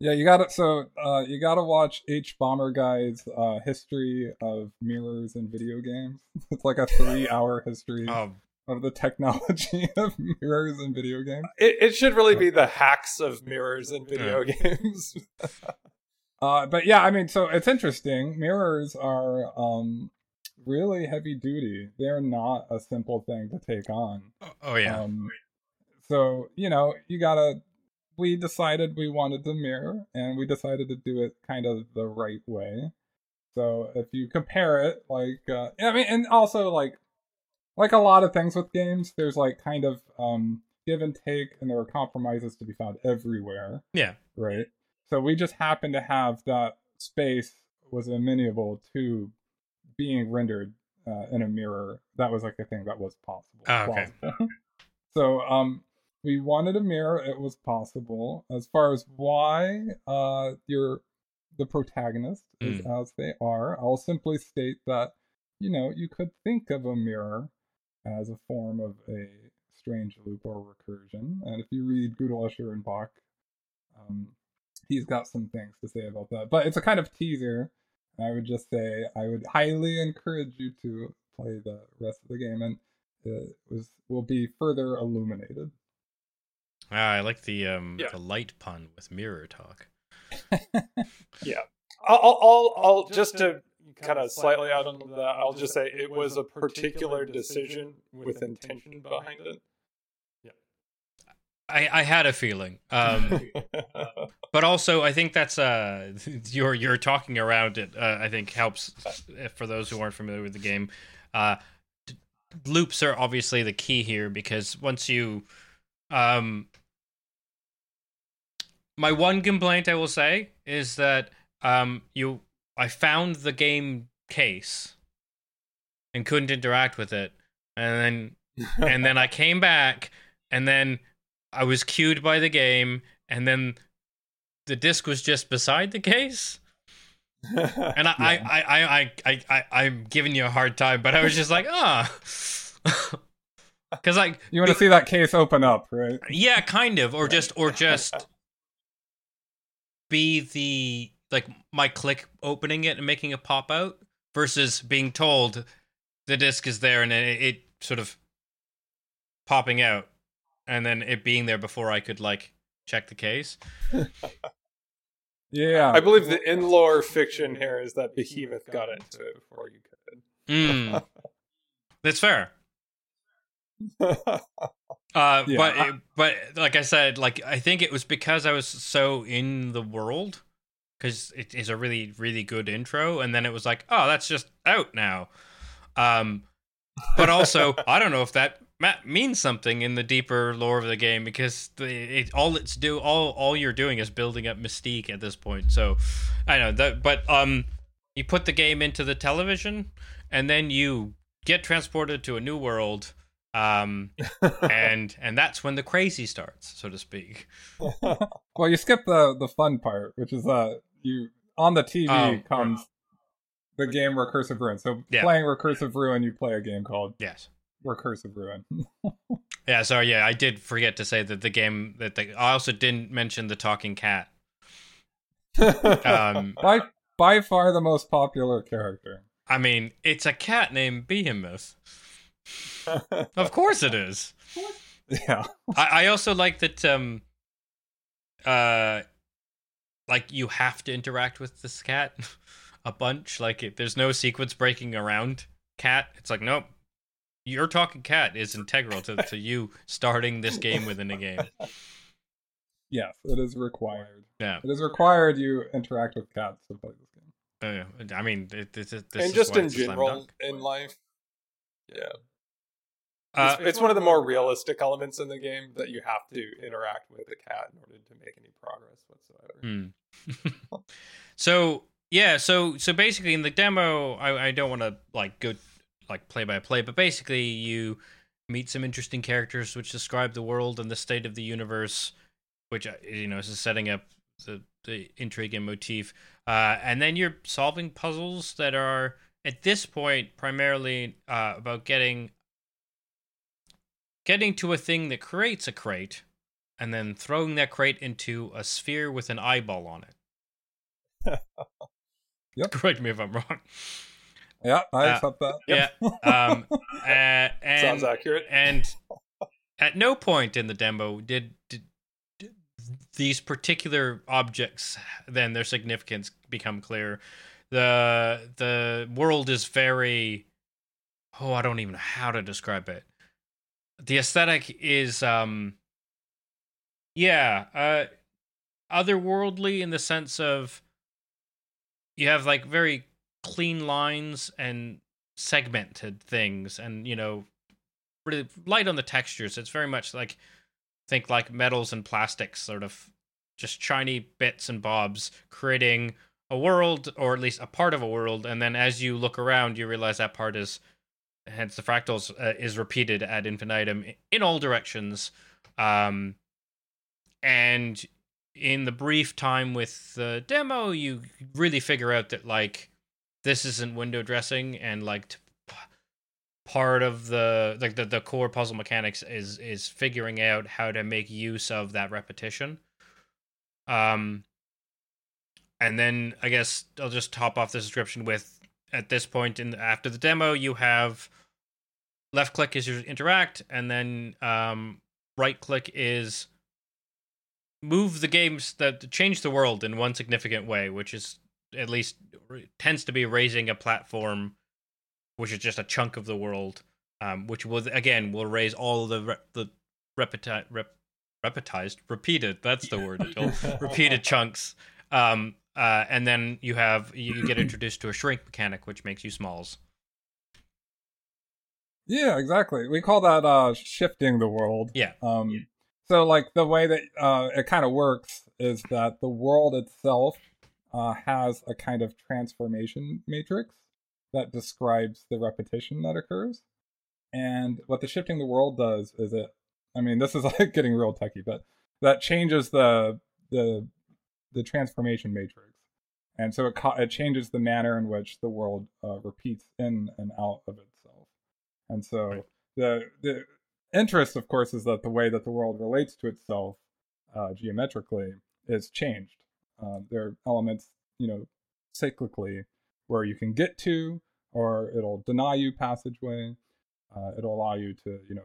Speaker 2: Yeah, you got it. So uh, you got to watch Hbomberguy's uh, history of mirrors in video games. It's like a three-hour history
Speaker 3: Oh,
Speaker 2: of the technology of mirrors in video games.
Speaker 1: it, it should really be the hacks of mirrors in video games.
Speaker 2: Uh, but yeah, I mean, so it's interesting. Mirrors are um, really heavy duty. They're not a simple thing to take on.
Speaker 3: oh yeah.
Speaker 2: Um, so you know, you gotta. We decided we wanted the mirror, and we decided to do it kind of the right way. So if you compare it, like, uh, I mean, and also like, like a lot of things with games, there's like kind of um, give and take, and there are compromises to be found everywhere
Speaker 3: yeah.
Speaker 2: right? So we just happened to have that space was amenable to being rendered uh, in a mirror. That was like a thing that was possible.
Speaker 3: Ah, okay.
Speaker 2: so um, we wanted a mirror. It was possible. As far as why uh, you're the protagonist is as they are, I'll simply state that you know you could think of a mirror as a form of a strange loop or recursion. And if you read Gödel Escher and Bach, um, he's got some things to say about that. But it's a kind of teaser. I would just say I would highly encourage you to play the rest of the game, and it was will be further illuminated.
Speaker 3: Ah, I like the um
Speaker 1: Yeah.
Speaker 3: the light pun with mirror talk.
Speaker 1: yeah. I'll, I'll, I'll, I'll just to kind of slightly out on that, I'll just say it was a particular decision with intention behind it.
Speaker 3: I I had a feeling. Um but also I think that's uh you're you're talking around it uh, I think helps uh, for those who aren't familiar with the game. Uh d- loops are obviously the key here because once you um my one complaint I will say is that um you I found the game case and couldn't interact with it. And then and then I came back and then I was cued by the game and then the disc was just beside the case. And I, I, I, I, I, I, I, I'm giving you a hard time, but I was just like, ah. Because like
Speaker 2: You want to see that case open up, right?
Speaker 3: yeah, kind of, or just, or just be the like my click opening it and making it pop out versus being told the disc is there and it, it sort of popping out and then it being there before I could like check the case.
Speaker 2: Yeah.
Speaker 1: I believe the in lore fiction here is that Behemoth got into it before you could.
Speaker 3: Mm. That's fair. Uh,
Speaker 2: Yeah,
Speaker 3: but but like I said, like I think it was because I was so in the world because it is a really really good intro, and then it was like, oh, that's just out now. Um, but also I don't know if that ma- means something in the deeper lore of the game because the, it, all it's do all all you're doing is building up mystique at this point. So I know that, but um, you put the game into the television, and then you get transported to a new world. Um, and and that's when the crazy starts, so to speak.
Speaker 2: Well, you skip the the fun part, which is uh you on the TV
Speaker 3: Oh.
Speaker 2: comes the game Recursive Ruin. So
Speaker 3: Yeah.
Speaker 2: playing Recursive Ruin, you play a game called
Speaker 3: Yes.
Speaker 2: Recursive Ruin.
Speaker 3: Yeah. Sorry. Yeah, I did forget to say that the game that I also didn't mention the talking cat. Um,
Speaker 2: by by far the most popular character.
Speaker 3: I mean, it's a cat named Behemoth. Of course it is.
Speaker 2: Yeah.
Speaker 3: I, I also like that. Um, uh, like you have to interact with this cat a bunch. Like it, there's no sequence breaking around cat. It's like nope. Your talking cat is integral to, to you starting this game within a game.
Speaker 2: Yes, it is required.
Speaker 3: Yeah.
Speaker 2: It is required you interact with cats to play this game.
Speaker 3: Uh, I mean, it, this, this
Speaker 1: and
Speaker 3: is
Speaker 1: just in
Speaker 3: it's a slam
Speaker 1: general in life. Yeah.
Speaker 3: Uh,
Speaker 1: it's, it's one of the more realistic elements in the game that you have to interact with the cat in order to make any progress whatsoever.
Speaker 3: Hmm. so yeah, so so basically in the demo, I, I don't want to like go like play by play, but basically you meet some interesting characters which describe the world and the state of the universe, which uh, you know is setting up the the intrigue and motif, uh, and then you're solving puzzles that are at this point primarily uh, about getting getting to a thing that creates a crate and then throwing that crate into a sphere with an eyeball on it.
Speaker 2: Yep.
Speaker 3: Correct me if I'm wrong.
Speaker 2: Yeah, I
Speaker 3: Uh,
Speaker 2: accept that.
Speaker 3: Yeah. Um, uh, and
Speaker 1: Sounds accurate.
Speaker 3: and at no point in the demo did, did, did these particular objects then their significance become clear. The the world is very oh I don't even know how to describe it. The aesthetic is um yeah, uh otherworldly in the sense of you have like very clean lines and segmented things and you know really light on the textures. It's very much like think like metals and plastics sort of just shiny bits and bobs creating a world or at least a part of a world. And then as you look around you realize that part is hence the fractals uh, is repeated ad infinitum in all directions. Um and in the brief time with the demo you really figure out that like this isn't window dressing and like part of the like the, the core puzzle mechanics is is figuring out how to make use of that repetition. Um and then i guess i'll just top off the description with at this point in after the demo you have left click is your interact and then um right click is move the games that change the world in one significant way which is at least tends to be raising a platform which is just a chunk of the world um, which will again will raise all the re- the repeti- rep- repetized repeated that's the word repeated chunks um, uh, and then you have you you get introduced to a shrink mechanic which makes you smalls
Speaker 2: Yeah, exactly. We call that uh shifting the world.
Speaker 3: Yeah.
Speaker 2: Um so like the way that uh it kind of works is that the world itself uh has a kind of transformation matrix that describes the repetition that occurs. And what the shifting the world does is it, I mean, this is like getting real techy, but that changes the the the transformation matrix, and so it it changes the manner in which the world uh, repeats in and out of itself. And so right. the the interest, of course, is that the way that the world relates to itself uh, geometrically is changed. Uh, there are elements, you know, cyclically where you can get to, or it'll deny you passageway. Uh, it'll allow you to, you know,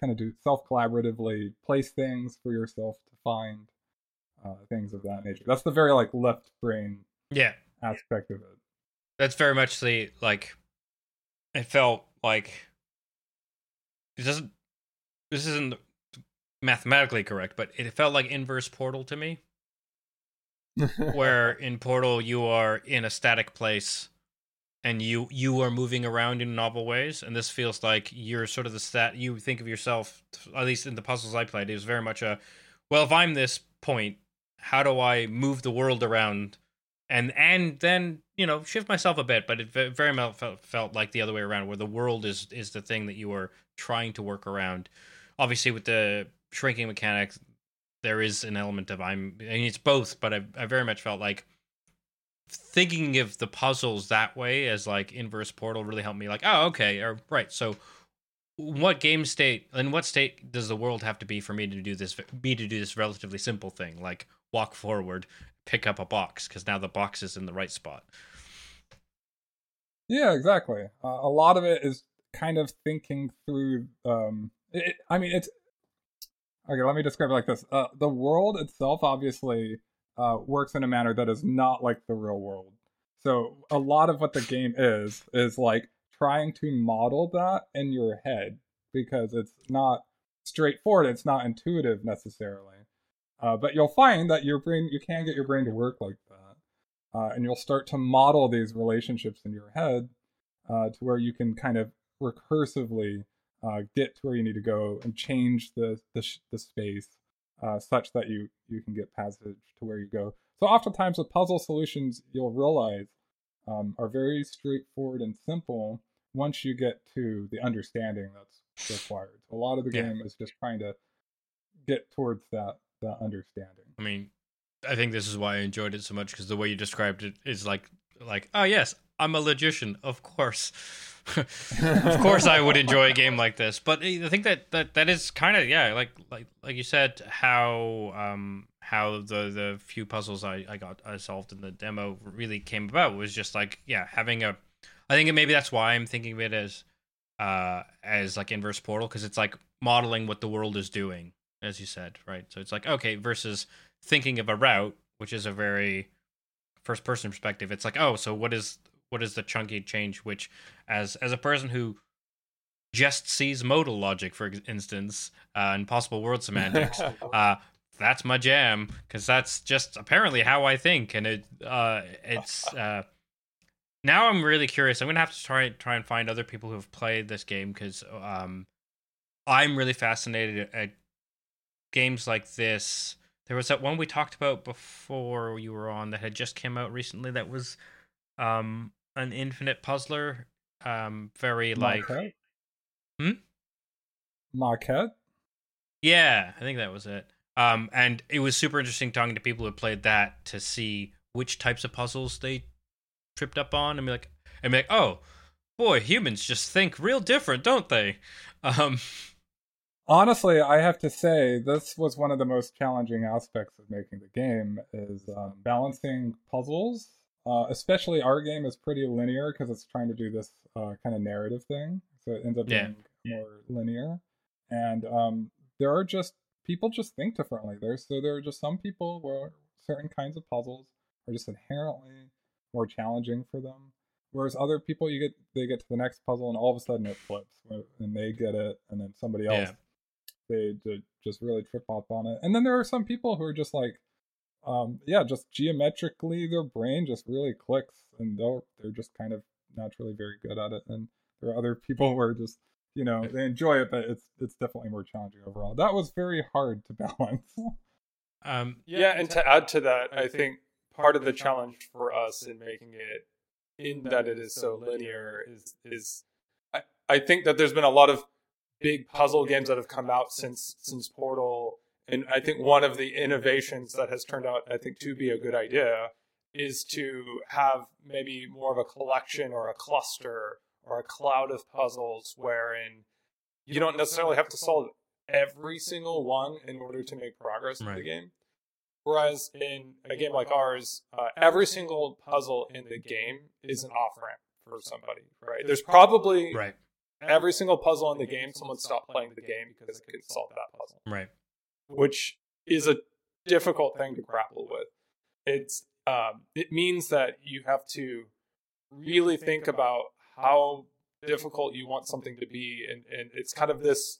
Speaker 2: kind of do self collaboratively place things for yourself to find uh, things of that nature. That's the very like left brain
Speaker 3: yeah
Speaker 2: aspect of it.
Speaker 3: That's very much the like. It felt like it doesn't. This isn't mathematically correct, but it felt like inverse Portal to me. Where in Portal you are in a static place and you you are moving around in novel ways and this feels like you're sort of the stat you think of yourself at least in the puzzles i played it was very much a well if i'm this point how do i move the world around? And and then you know shift myself a bit but it very much felt, felt like the other way around where the world is is the thing that you are trying to work around. Obviously with the shrinking mechanics there is an element of i'm I mean, it's both but I, I very much felt like thinking of the puzzles that way as like inverse portal really helped me like oh okay or right so what game state in what state does the world have to be for me to do this me to do this relatively simple thing like walk forward pick up a box because now the box is in the right spot?
Speaker 2: Yeah exactly. Uh, a lot of it is kind of thinking through um it, i mean it's okay let me describe it like this uh, the world itself obviously uh, works in a manner that is not like the real world. So a lot of what the game is is like trying to model that in your head because it's not straightforward. It's not intuitive necessarily. Uh, but you'll find that your brain you can get your brain to work like that, uh, and you'll start to model these relationships in your head uh, to where you can kind of recursively uh, get to where you need to go and change the the, sh- the space uh, such that you you can get passage to where you go. So oftentimes the puzzle solutions you'll realize um, are very straightforward and simple once you get to the understanding that's required. So a lot of the yeah. game is just trying to get towards that that understanding.
Speaker 3: I mean, I think this is why I enjoyed it so much because the way you described it is like like oh yes, I'm a logician, of course. of course, I would enjoy a game like this. But I think that that, that is kind of yeah, like like like you said, how um how the the few puzzles I I got I solved in the demo really came about was just like yeah, having a. I think maybe that's why I'm thinking of it as uh as like inverse portal because it's like modeling what the world is doing as you said right so it's like okay versus thinking of a route which is a very first person perspective it's like oh so what is what is the chunky change which as as a person who just sees modal logic for instance uh, and possible world semantics uh, that's my jam because that's just apparently how i think and it uh, it's uh, now i'm really curious. I'm gonna have to try try and find other people who have played this game because um, i'm really fascinated at games like this. There was that one we talked about before you were on that had just came out recently that was um an infinite puzzler. Um, very like. Hmm.
Speaker 2: Maquette.
Speaker 3: Yeah, I think that was it. Um, and it was super interesting talking to people who played that to see which types of puzzles they tripped up on, and be like, and be like, oh, boy, humans just think real different, don't they? Um,
Speaker 2: honestly, I have to say this was one of the most challenging aspects of making the game is um, balancing puzzles uh, especially our game is pretty linear because it's trying to do this uh, kind of narrative thing, so it ends up yeah. being more linear. And um, there are just people just think differently. There's so there are just some people where certain kinds of puzzles are just inherently more challenging for them. Whereas other people, you get they get to the next puzzle and all of a sudden it flips and they get it, and then somebody else yeah. they just really trip up on it. And then there are some people who are just like, um, yeah, just geometrically, their brain just really clicks, and they're they're just kind of naturally very good at it. And there are other people who are just you know they enjoy it, but it's it's definitely more challenging overall. That was very hard to balance.
Speaker 1: um, yeah, yeah, and to add to that, I think part of the challenge for us in making it in that it is so linear is is I, I think that there's been a lot of big puzzle games that have come out since since Portal and I think one of the innovations that has turned out I think to be a good idea is to have maybe more of a collection or a cluster or a cloud of puzzles wherein you don't necessarily have to solve every single one in order to make progress in the game. Whereas in a game like ours, uh, every single puzzle in the game is an off ramp for somebody, right? There's probably
Speaker 3: Right.
Speaker 1: every single puzzle in the game, someone stopped playing the game because it could solve that puzzle,
Speaker 3: Right.
Speaker 1: Which is a difficult thing to grapple with. It's um, it means that you have to really think about how difficult you want something to be, and, and it's kind of this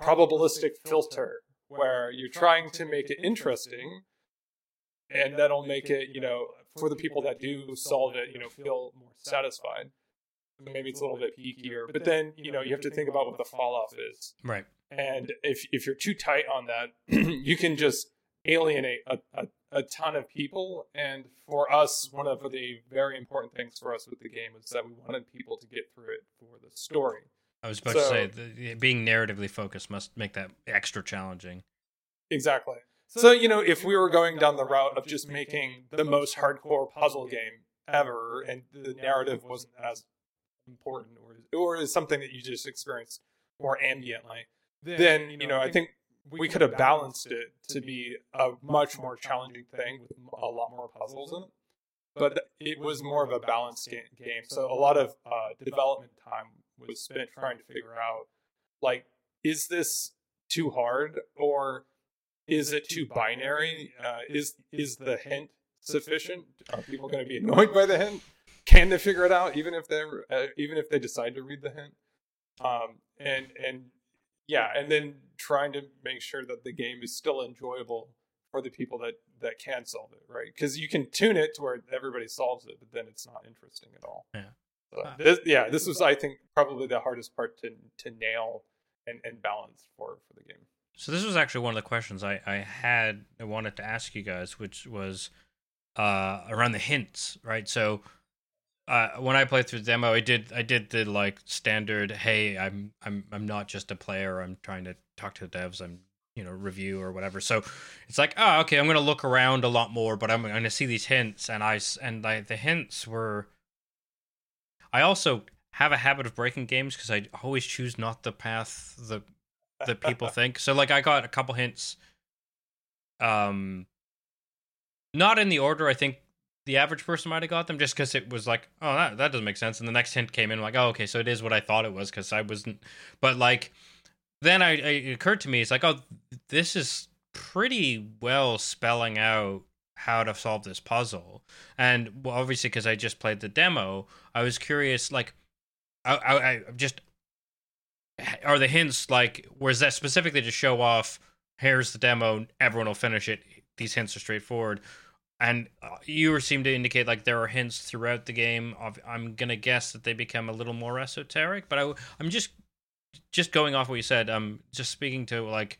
Speaker 1: probabilistic filter where you're trying to make it interesting, and that'll make it, you know, for the people that do solve it, you know, feel more satisfied. Maybe it's a little bit peakier, but then you know you have to think about what the fall off is,
Speaker 3: Right.
Speaker 1: And if if you're too tight on that, you can just alienate a, a, a ton of people. And for us, one of the very important things for us with the game is that we wanted people to get through it for the story.
Speaker 3: I was about to say the, being narratively focused must make that extra challenging.
Speaker 1: Exactly. So, you know, if we were going down the route of just making the most hardcore puzzle game ever and the narrative wasn't as important or or is something that you just experienced more ambiently, then, you know, I think we could have balanced it to be a much more challenging thing with a lot more puzzles in it. But it was more of a balanced ga- game. So a lot of uh, development time was spent trying to figure out, like, is this too hard or is it too binary? Uh, is is the hint sufficient? Are people going to be annoyed by the hint? Can they figure it out even if they uh, even if they decide to read the hint? Um, and and yeah, and then trying to make sure that the game is still enjoyable for the people that that can solve it, right? Because you can tune it to where everybody solves it, but then it's not interesting at all.
Speaker 3: Yeah.
Speaker 1: So this, yeah, this was I think probably the hardest part to to nail and, and balance for for the game.
Speaker 3: So this was actually one of the questions I, I had I wanted to ask you guys, which was uh, around the hints, right? So uh, when I played through the demo, I did I did the like standard, hey, I'm I'm I'm not just a player. I'm trying to talk to the devs. I'm you know review or whatever. So it's like, oh, okay, I'm gonna look around a lot more, but I'm gonna see these hints, and I and I, the hints were. I also have a habit of breaking games because I always choose not the path the that people think. So like I got a couple hints um not in the order I think the average person might have got them just cuz it was like oh that that doesn't make sense. And the next hint came in like oh okay so it is what I thought it was cuz I wasn't but like then I, I it occurred to me it's like oh this is pretty well spelling out how to solve this puzzle. And well, obviously because I just played the demo I was curious like I I, I just are the hints like was that specifically to show off here's the demo everyone will finish it these hints are straightforward and uh, you seem to indicate like there are hints throughout the game of i'm gonna guess that they become a little more esoteric but I, i'm just just going off what you said um just speaking to like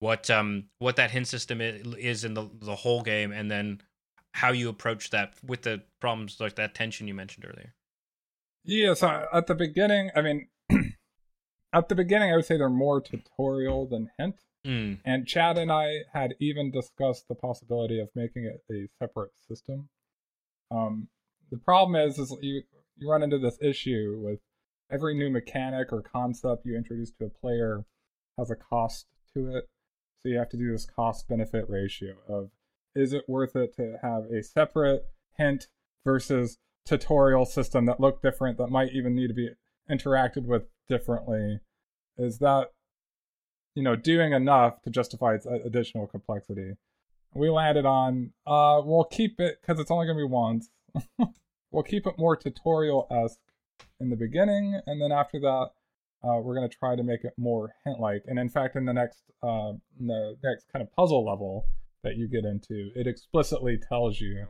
Speaker 3: what um what that hint system is in the the whole game and then how you approach that with the problems like that tension you mentioned earlier
Speaker 2: Yeah, so at the beginning, I mean, at the beginning, I would say they're more tutorial than hint.
Speaker 3: Mm,
Speaker 2: And Chad and I had even discussed the possibility of making it a separate system. Um, the problem is, is you you run into this issue with every new mechanic or concept you introduce to a player has a cost to it. So you have to do this cost benefit ratio of is it worth it to have a separate hint versus tutorial system that look different that might even need to be interacted with differently? Is that you know doing enough to justify its additional complexity? We landed on uh we'll keep it because it's only gonna be once. we'll keep it more tutorial esque in the beginning, and then after that, uh, we're gonna try to make it more hint like. And in fact, in the next uh, in the next kind of puzzle level that you get into, it explicitly tells you,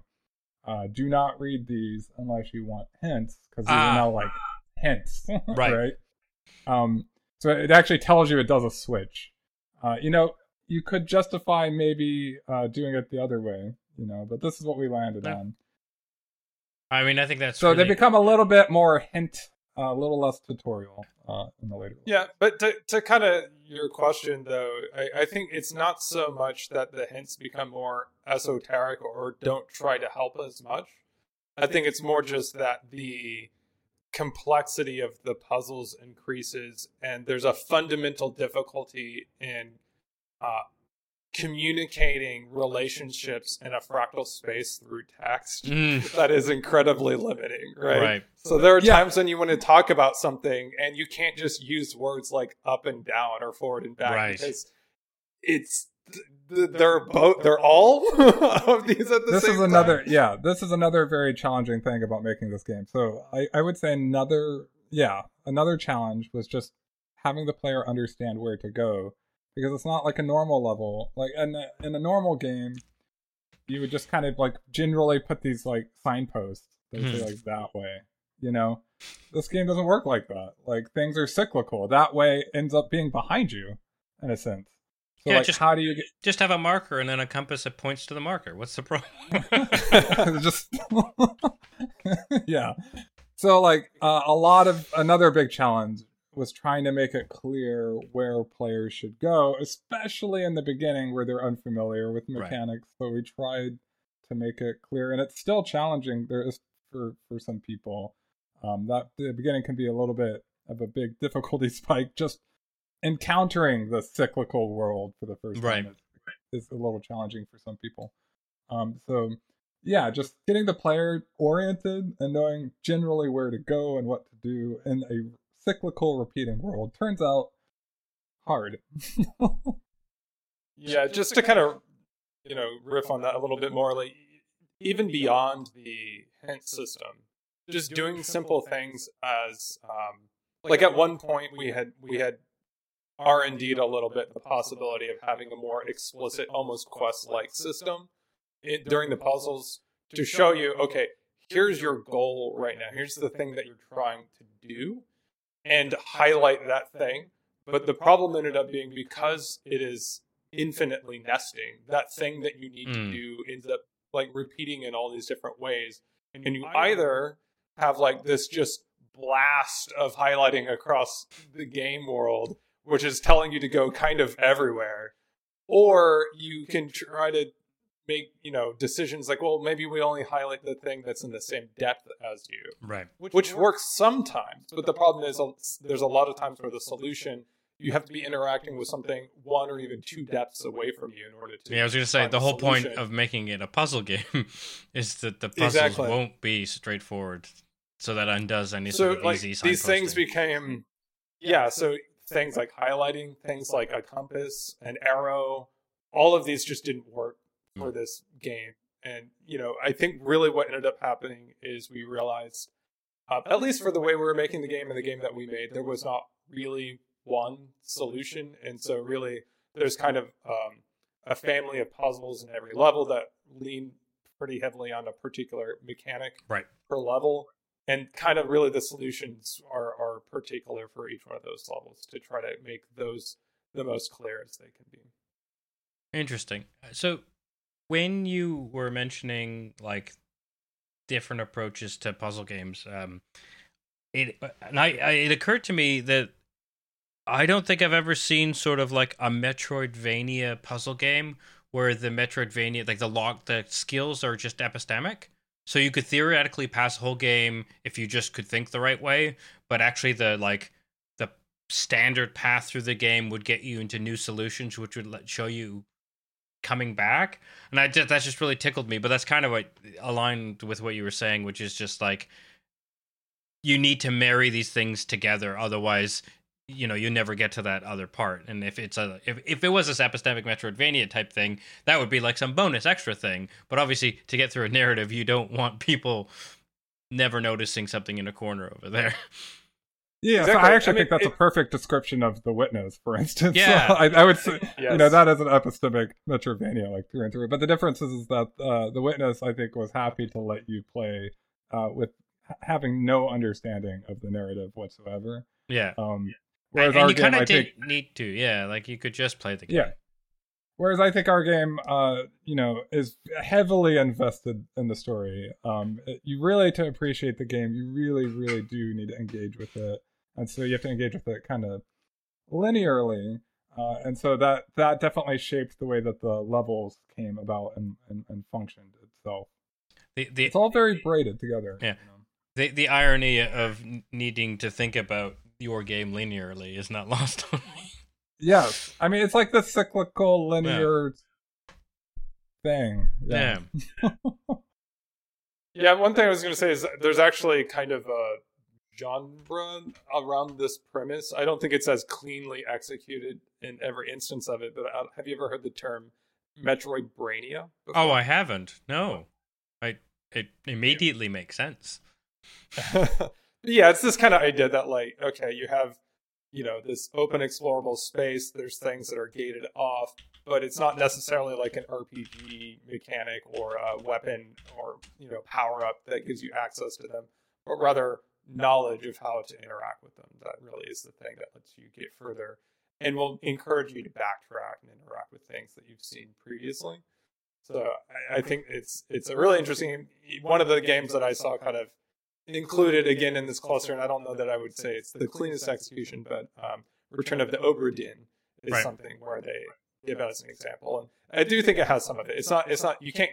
Speaker 2: uh, do not read these unless you want hints, because these
Speaker 3: Ah.
Speaker 2: are now like hints,
Speaker 3: Right.
Speaker 2: right? Um, so it actually tells you it does a switch. Uh, you know, you could justify maybe uh, doing it the other way, you know, but this is what we landed
Speaker 3: Yeah.
Speaker 2: on.
Speaker 3: I mean, I think that's
Speaker 2: so
Speaker 3: really...
Speaker 2: they become a little bit more hint, uh, a little less tutorial uh, in the later.
Speaker 1: Yeah, but to to kind of your question though, I, I think it's not so much that the hints become more esoteric or don't try to help as much. I think it's more just that the complexity of the puzzles increases and there's a fundamental difficulty in uh, communicating relationships in a fractal space through text
Speaker 3: Mm,
Speaker 1: that is incredibly limiting right?
Speaker 3: right.
Speaker 1: so there are
Speaker 2: Yeah.
Speaker 1: times when you want to talk about something and you can't just use words like up and down or forward and back
Speaker 3: Right.
Speaker 1: because it's th- th- they're both they're all of these at the same time.
Speaker 2: this
Speaker 1: same
Speaker 2: is
Speaker 1: time.
Speaker 2: another yeah this is another very challenging thing about making this game so I, I would say another yeah another challenge was just having the player understand where to go because it's not like a normal level like in a, in a normal game you would just kind of like generally put these like signposts that would say
Speaker 3: Mhm.
Speaker 2: like that way you know this game doesn't work like that like things are cyclical that way ends up being behind you in a sense so
Speaker 3: Yeah,
Speaker 2: like
Speaker 3: just-
Speaker 2: how do you get
Speaker 3: Just have a marker and then a compass that points to the marker. What's the problem?
Speaker 2: just yeah so like uh, a lot of another big challenge was trying to make it clear where players should go especially in the beginning where they're unfamiliar with
Speaker 3: Right.
Speaker 2: mechanics so we tried to make it clear and it's still challenging there is for for some people um that the beginning can be a little bit of a big difficulty spike just encountering the cyclical world for the first
Speaker 3: Right.
Speaker 2: time is, is a little challenging for some people um so yeah, just getting the player oriented and knowing generally where to go and what to do in a cyclical repeating world turns out hard.
Speaker 1: yeah just to kind of you know riff on that a little bit more like even beyond the hint system just doing simple things as um like at one point we had we had r indeed a little bit the possibility of having a more explicit almost quest like system. In, during the puzzles to show you okay here's your goal right now. Here's the thing that you're trying to do and highlight that thing. But the problem ended up being because it is infinitely nesting that thing that you need
Speaker 3: Mm.
Speaker 1: to do ends up like repeating in all these different ways. And you either have like this just blast of highlighting across the game world which is telling you to go kind of everywhere or you can try to make you know decisions like well maybe we only highlight the thing that's in the same depth as you
Speaker 3: right.
Speaker 1: which works sometimes but the problem is uh, there's a lot of times where the solution you have to be interacting with something one or even two depths away from you in order to
Speaker 3: Yeah, I was going to say the
Speaker 1: a
Speaker 3: whole point of making it a puzzle game is that the puzzles
Speaker 1: Exactly.
Speaker 3: won't be straightforward, so that undoes any
Speaker 1: so
Speaker 3: sort of
Speaker 1: like
Speaker 3: easy
Speaker 1: these things became yeah so things like highlighting things like a compass an arrow all of these just didn't work for this game. And you know i think really what ended up happening is we realized uh, at least for the way we were making the game and the game that we made there was not really one solution. And so really there's kind of um, a family of puzzles in every level that lean pretty heavily on a particular mechanic
Speaker 3: Right.
Speaker 1: per level and kind of really the solutions are are particular for each one of those levels to try to make those the most clear as they can be
Speaker 3: Interesting. So, when you were mentioning like different approaches to puzzle games, um, it and I, I it occurred to me that I don't think I've ever seen sort of like a Metroidvania puzzle game where the Metroidvania like the log the skills are just epistemic. So you could theoretically pass a whole game if you just could think the right way, but actually the like the standard path through the game would get you into new solutions, which would let, show you coming back. And I just, that just really tickled me. But that's kind of what aligned with what you were saying, which is just like you need to marry these things together, otherwise. You know, you never get to that other part. And if it's a if, if it was this epistemic Metroidvania type thing, that would be like some bonus extra thing. But obviously, to get through a narrative, you don't want people never noticing something in a corner over there.
Speaker 2: Yeah,
Speaker 1: Exactly.
Speaker 2: so I actually
Speaker 1: I mean,
Speaker 2: think that's
Speaker 1: it-
Speaker 2: a perfect description of the witness, for instance.
Speaker 3: Yeah.
Speaker 2: So I, I would say,
Speaker 1: yes.
Speaker 2: you know, that is an epistemic Metroidvania, like through and through. But the difference is, is that uh, the witness, I think, was happy to let you play uh, with having no understanding of the narrative whatsoever.
Speaker 3: Yeah.
Speaker 2: Um,
Speaker 3: And,
Speaker 2: whereas
Speaker 3: and
Speaker 2: our
Speaker 3: you kind of need to. Yeah. Like you could just play the game.
Speaker 2: Yeah. Whereas I think our game, uh, you know, is heavily invested in the story. Um, it- you really to appreciate the game, you really, really do need to engage with it, and so you have to engage with it kind of linearly. Uh, and so that that definitely shaped the way that the levels came about and, and, and functioned itself.
Speaker 3: The the
Speaker 2: It's all very braided together.
Speaker 3: Yeah.
Speaker 2: you know.
Speaker 3: the, the irony of needing to think about your game linearly is not lost on me.
Speaker 2: Yes, I mean it's like the cyclical linear thing.
Speaker 3: Yeah.
Speaker 1: Yeah, one thing I was going to say is there's actually kind of a genre around this premise. I don't think it's as cleanly executed in every instance of it, but uh, have you ever heard the term Metroidbrainia?
Speaker 3: Oh, I haven't. No, I it immediately makes sense.
Speaker 1: yeah, it's this kind of idea that like, okay, you have, you know, this open explorable space. There's things that are gated off, but it's not necessarily like an RPG mechanic or a weapon or you know power up that gives you access to them, but rather knowledge of how to interact with them. That really is the thing that lets you get further and will encourage you to backtrack and interact with things that you've seen previously. So I, I think it's it's a really interesting one of the games that I saw kind of included again in this cluster, and I don't know that I would say it's the cleanest execution, but um, Return of the Obra Dinn is
Speaker 3: Right.
Speaker 1: something where they give as an example, and I do think it has some of it. It's not it's not you can't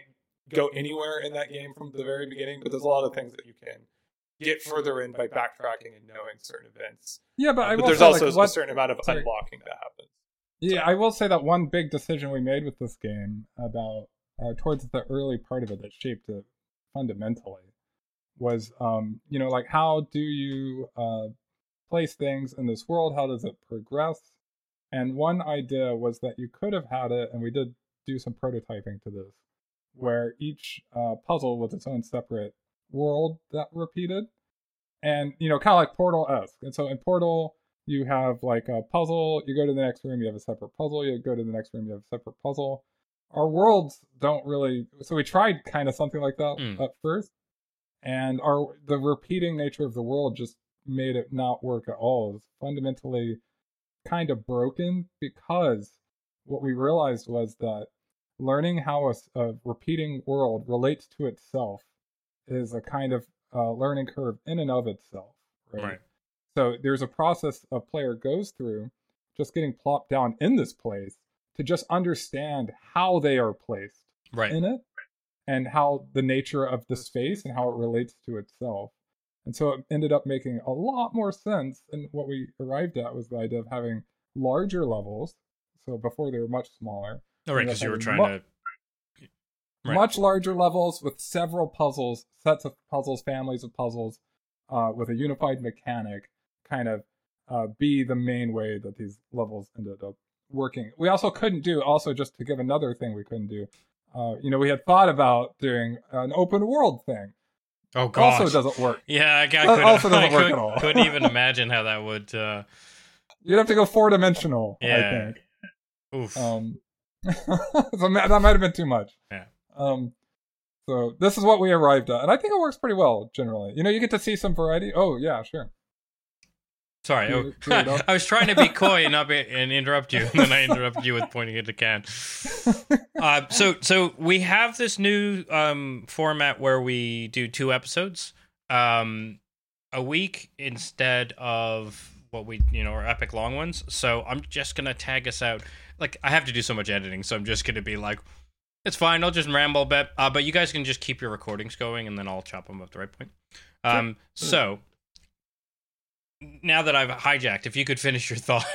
Speaker 1: go anywhere in that game from the very beginning, but there's a lot of things that you can get further in by backtracking and knowing certain events.
Speaker 2: Yeah, but I
Speaker 1: but there's also
Speaker 2: like,
Speaker 1: a certain amount of
Speaker 2: sorry.
Speaker 1: unlocking that happens.
Speaker 2: Yeah, I will say that one big decision we made with this game about uh, towards the early part of it that shaped it fundamentally was, um, you know, like how do you uh, place things in this world? How does it progress? And one idea was that you could have had it, and we did do some prototyping to this, where each uh, puzzle was its own separate world that repeated, and you know, kind of like Portal esque. And so in Portal, you have like a puzzle, you go to the next room, you have a separate puzzle, you go to the next room, you have a separate puzzle. Our worlds don't really so we tried kind of something like that
Speaker 3: Mm.
Speaker 2: at first. And our the repeating nature of the world just made it not work at all. It was fundamentally kind of broken because what we realized was that learning how a repeating world relates to itself is a kind of uh, learning curve in and of itself. Right?
Speaker 3: Right.
Speaker 2: So there's a process a player goes through just getting plopped down in this place to just understand how they are placed
Speaker 3: Right.
Speaker 2: in it and how the nature of the space and how it relates to itself. And so it ended up making a lot more sense. And what we arrived at was the idea of having larger levels. So before they were much smaller,
Speaker 3: All right, because you were trying
Speaker 2: mu-
Speaker 3: to. Right.
Speaker 2: much larger levels with several puzzles, sets of puzzles, families of puzzles, uh, with a unified mechanic, kind of uh, be the main way that these levels ended up working. We also couldn't do, also just to give another thing we couldn't do, uh, you know, we had thought about doing an open world thing.
Speaker 3: Oh god.
Speaker 2: Also doesn't work.
Speaker 3: Yeah, I, I
Speaker 2: That
Speaker 3: couldn't,
Speaker 2: also doesn't
Speaker 3: I
Speaker 2: work
Speaker 3: could,
Speaker 2: at all.
Speaker 3: couldn't even imagine how that would. Uh,
Speaker 2: You'd have to go four dimensional, I
Speaker 3: Yeah.
Speaker 2: think.
Speaker 3: oof.
Speaker 2: Um, so that might have been too much.
Speaker 3: Yeah.
Speaker 2: Um, so this is what we arrived at, and I think it works pretty well generally. You know, you get to see some variety. Oh yeah, sure.
Speaker 3: Sorry,
Speaker 2: clear-
Speaker 3: oh,
Speaker 2: clear.
Speaker 3: I was trying to be coy and not be, and interrupt you, and then I interrupted you with pointing at the can. Uh, so, so we have this new um, format where we do two episodes um, a week instead of what we, you know, our epic long ones. So I'm just gonna tag us out. Like I have to do so much editing, so I'm just gonna be like, it's fine. I'll just ramble a bit, uh, but you guys can just keep your recordings going, and then I'll chop them at the right point. Um, so now that I've hijacked, if you could finish your thought,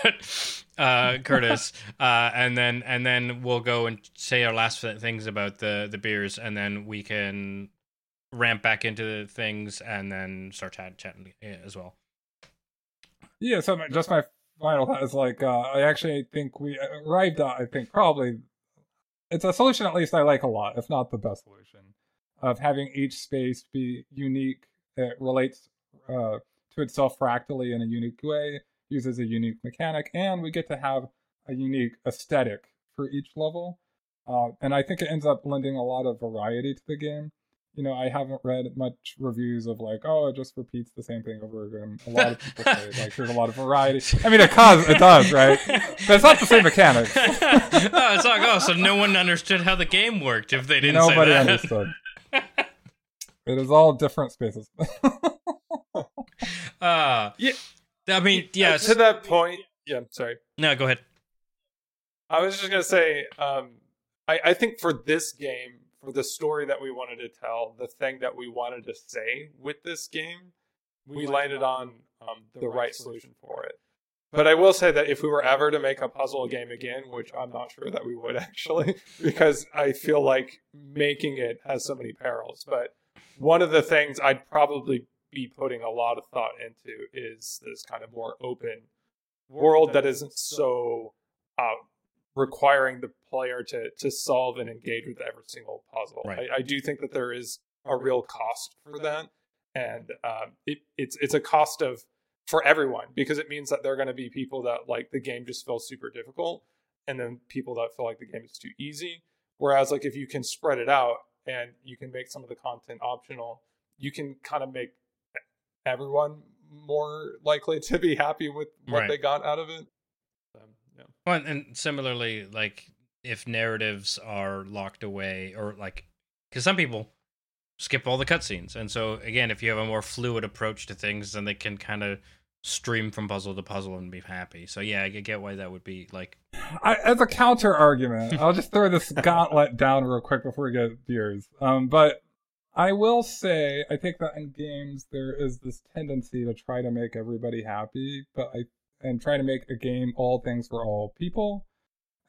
Speaker 3: uh, Curtis, uh, and then and then we'll go and say our last things about the the beers, and then we can ramp back into the things, and then start chat, chatting uh, as well.
Speaker 2: Yeah. So my- just my final thought is like uh, I actually think we arrived at. I think probably it's a solution at least I like a lot, if not the best solution, of having each space be unique. It relates uh, to itself fractally in a unique way, uses a unique mechanic, and we get to have a unique aesthetic for each level. Uh, and I think it ends up lending a lot of variety to the game. you know, I haven't read much reviews of like, oh, it just repeats the same thing over again. A lot of people say like there's a lot of variety. I mean, it does, it does, right? But it's not the same mechanics.
Speaker 3: oh, it's like oh, so no one understood how the game worked if they didn't
Speaker 2: Nobody understood. It is all different spaces.
Speaker 3: Uh,
Speaker 1: Yeah.
Speaker 3: I mean, yeah.
Speaker 1: to that point, yeah. Sorry.
Speaker 3: No, go ahead.
Speaker 1: I was just gonna say, um, I, I think for this game, for the story that we wanted to tell, the thing that we wanted to say with this game, we landed on um, the right solution for it. But I will say that if we were ever to make a puzzle game again, which I'm not sure that we would actually, because I feel like making it has so many perils. But one of the things I'd probably be putting a lot of thought into is this kind of more open world that isn't so uh, requiring the player to to solve and engage with every single puzzle.
Speaker 3: Right.
Speaker 1: I, I do think that there is a real cost for that, and um, it, it's it's a cost of for everyone because it means that there are going to be people that like the game just feels super difficult, and then people that feel like the game is too easy. Whereas like if you can spread it out and you can make some of the content optional, you can kind of make everyone more likely to be happy with what
Speaker 3: Right.
Speaker 1: they got out of it. Um, yeah.
Speaker 3: Well, and- and similarly, like if narratives are locked away, or like, because some people skip all the cutscenes, and so again, if you have a more fluid approach to things, then they can kind of stream from puzzle to puzzle and be happy. So yeah, I get why that would be like.
Speaker 2: I, as a counter argument, I'll just throw this gauntlet down real quick before we get beers. Um, but I will say, I think that in games there is this tendency to try to make everybody happy, but I and try to make a game all things for all people.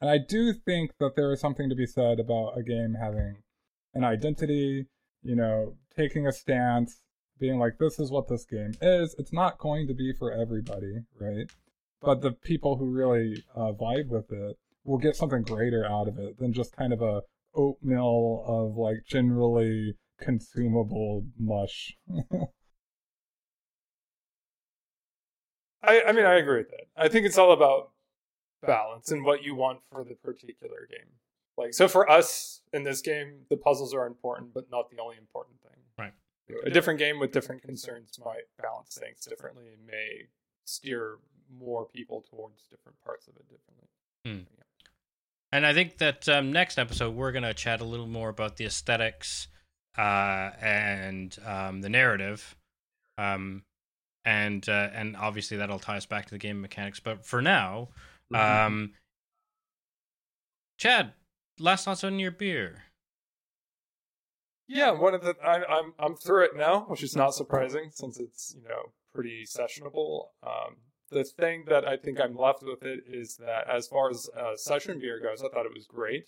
Speaker 2: And I do think that there is something to be said about a game having an identity, you know, taking a stance, being like, this is what this game is. It's not going to be for everybody, right? But the people who really uh, vibe with it will get something greater out of it than just kind of a oatmeal of like generally consumable mush.
Speaker 1: I, I mean, I agree with that. I think it's all about balance and what you want for the particular game. Like, so for us in this game, the puzzles are important, but not the only important thing.
Speaker 3: Right.
Speaker 1: A different game with different concerns might balance things differently and may steer more people towards different parts of it differently.
Speaker 3: And I think that um, next episode we're gonna chat a little more about the aesthetics uh, and um, the narrative, um, and uh, and obviously that'll tie us back to the game mechanics. But for now, um, Chad, last thoughts on your beer?
Speaker 1: Yeah, one of the I, I'm I'm through it now, which is not surprising since it's you know pretty sessionable. Um, the thing that I think I'm left with it is that as far as uh, session beer goes, I thought it was great.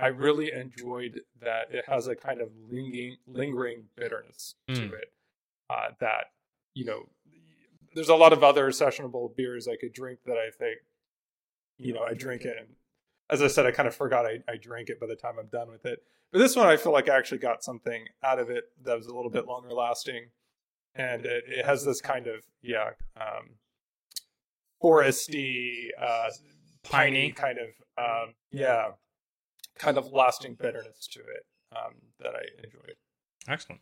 Speaker 1: I really enjoyed that it has a kind of lingering lingering bitterness to
Speaker 3: Mm.
Speaker 1: it. Uh, that you know, there's a lot of other sessionable beers I could drink that I think, you know, I drink it and as I said, I kind of forgot I, I drank it by the time I'm done with it. But this one, I feel like I actually got something out of it that was a little bit longer lasting, and it, it has this kind of yeah, um, foresty, uh, piney
Speaker 3: Piney.
Speaker 1: kind of um, yeah, kind of lasting bitterness to it um, that I enjoyed.
Speaker 3: Excellent,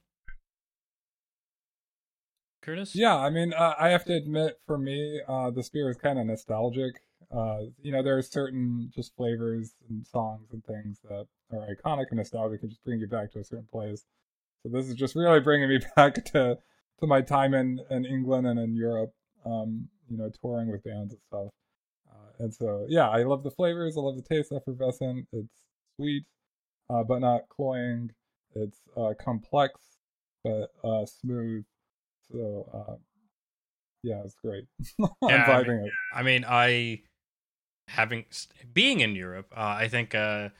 Speaker 3: Curtis.
Speaker 2: Yeah, I mean, uh, I have to admit, for me, uh, this beer is kind of nostalgic. Uh, you know, there are certain just flavors and songs and things that are iconic and nostalgic and just bring you back to a certain place. So this is just really bringing me back to to my time in, in England and in Europe. Um, you know, touring with bands and stuff. Uh, and so, yeah, I love the flavors. I love the taste. Effervescent. It's sweet, uh, but not cloying. It's uh, complex, but uh, smooth. So, uh, yeah, it's great. I'm
Speaker 3: Yeah, I
Speaker 2: vibing it.
Speaker 3: I mean, I having being in Europe, uh, I think uh,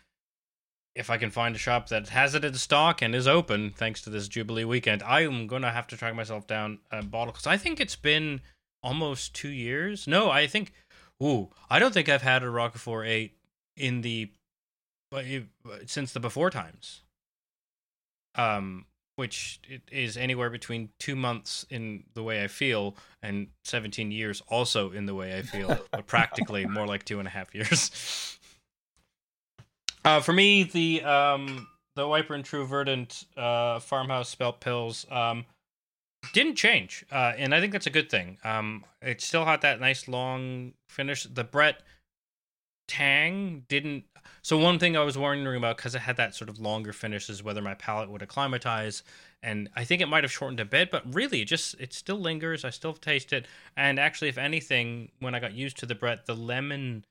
Speaker 3: if I can find a shop that has it in stock and is open, thanks to this Jubilee weekend, I am gonna have to track myself down a bottle because I think it's been almost two years. No, I think. Ooh, I don't think I've had a Rochefort eight in the but since the before times. Um, which is anywhere between two months in the way I feel and 17 years also in the way I feel, but practically more like two and a half years. Uh, for me, the um, the Wiper and True Verdant uh, farmhouse spelt pils um, didn't change, uh, and I think that's a good thing. Um, it still had that nice long finish. The Brett tang didn't. So one thing I was wondering about because it had that sort of longer finish is whether my palate would acclimatize, and I think it might have shortened a bit, but really, it just it still lingers. I still taste it, and actually, if anything, when I got used to the Brett, the lemon,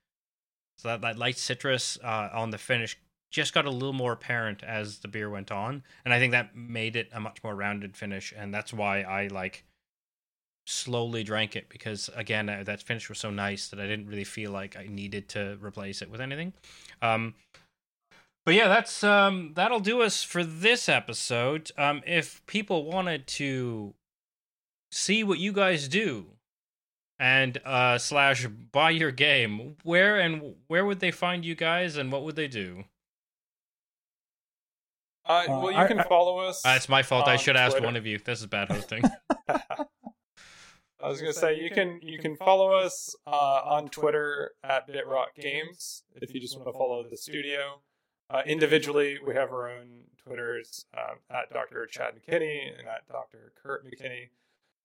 Speaker 3: so that, that light citrus uh, on the finish just got a little more apparent as the beer went on, and I think that made it a much more rounded finish, and that's why I like slowly drank it because again uh, that finish was so nice that I didn't really feel like I needed to replace it with anything. Um, but yeah, that's um, that'll do us for this episode. Um, if people wanted to see what you guys do and uh, slash buy your game, where and where would they find you guys, and what would they do?
Speaker 1: Uh, well, you
Speaker 2: I-
Speaker 1: can
Speaker 2: I-
Speaker 1: follow us.
Speaker 3: Uh, it's my fault. I should ask
Speaker 1: Twitter.
Speaker 3: one of you. This is bad hosting.
Speaker 1: I was gonna say you can you can follow us uh, on Twitter at Bitrot Games if you just want to follow the studio. Uh, individually, we have our own Twitters um, at Dr. Chad McKinney and at Dr. Kurt McKinney.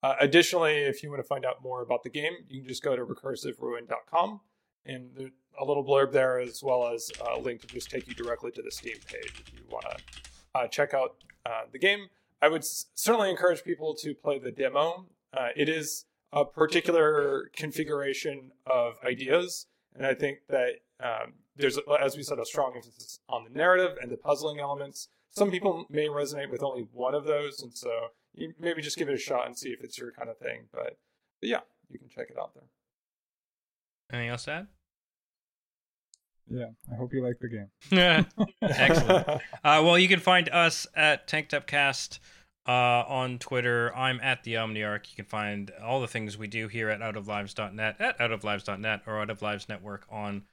Speaker 1: Uh, additionally, if you want to find out more about the game, you can just go to recursiveruin.com and there's a little blurb there as well as a link to just take you directly to the Steam page if you want to uh, check out uh, the game. I would certainly encourage people to play the demo. Uh, it is a particular configuration of ideas, and I think that um, there's, as we said, a strong emphasis on the narrative and the puzzling elements. Some people may resonate with only one of those, and so you maybe just give it a shot and see if it's your kind of thing. But, but yeah, you can check it out there.
Speaker 3: Anything else to add?
Speaker 2: Yeah, I hope you like the game.
Speaker 3: Yeah, excellent. Uh, well, you can find us at Tanked Upcast uh, on Twitter. I'm at the Omniarch. You can find all the things we do here at outoflives.net, at outoflives.net, or Out of Lives Network on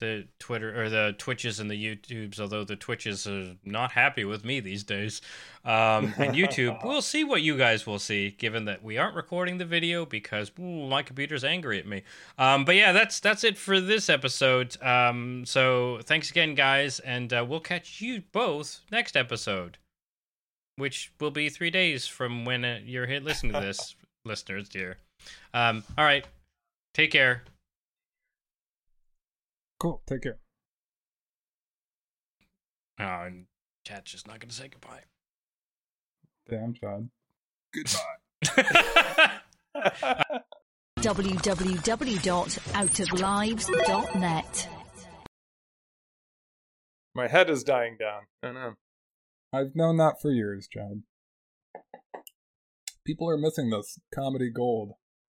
Speaker 3: the Twitter or the Twitches and the YouTubes. Although the Twitches are not happy with me these days, um, and YouTube. we'll see what you guys will see, given that we aren't recording the video because ooh, my computer's angry at me. Um, but yeah, that's that's it for this episode. Um, so thanks again, guys, and uh, we'll catch you both next episode, which will be three days from when uh, you're here listening to this, listeners, dear. Um, all right, take care.
Speaker 2: Cool. Take care.
Speaker 3: Oh, and Chad's just not gonna say goodbye.
Speaker 2: Damn, Chad.
Speaker 4: www.outoflives.net.
Speaker 1: My head is dying down. I know.
Speaker 2: I've known that for years, Chad. People are missing this comedy gold.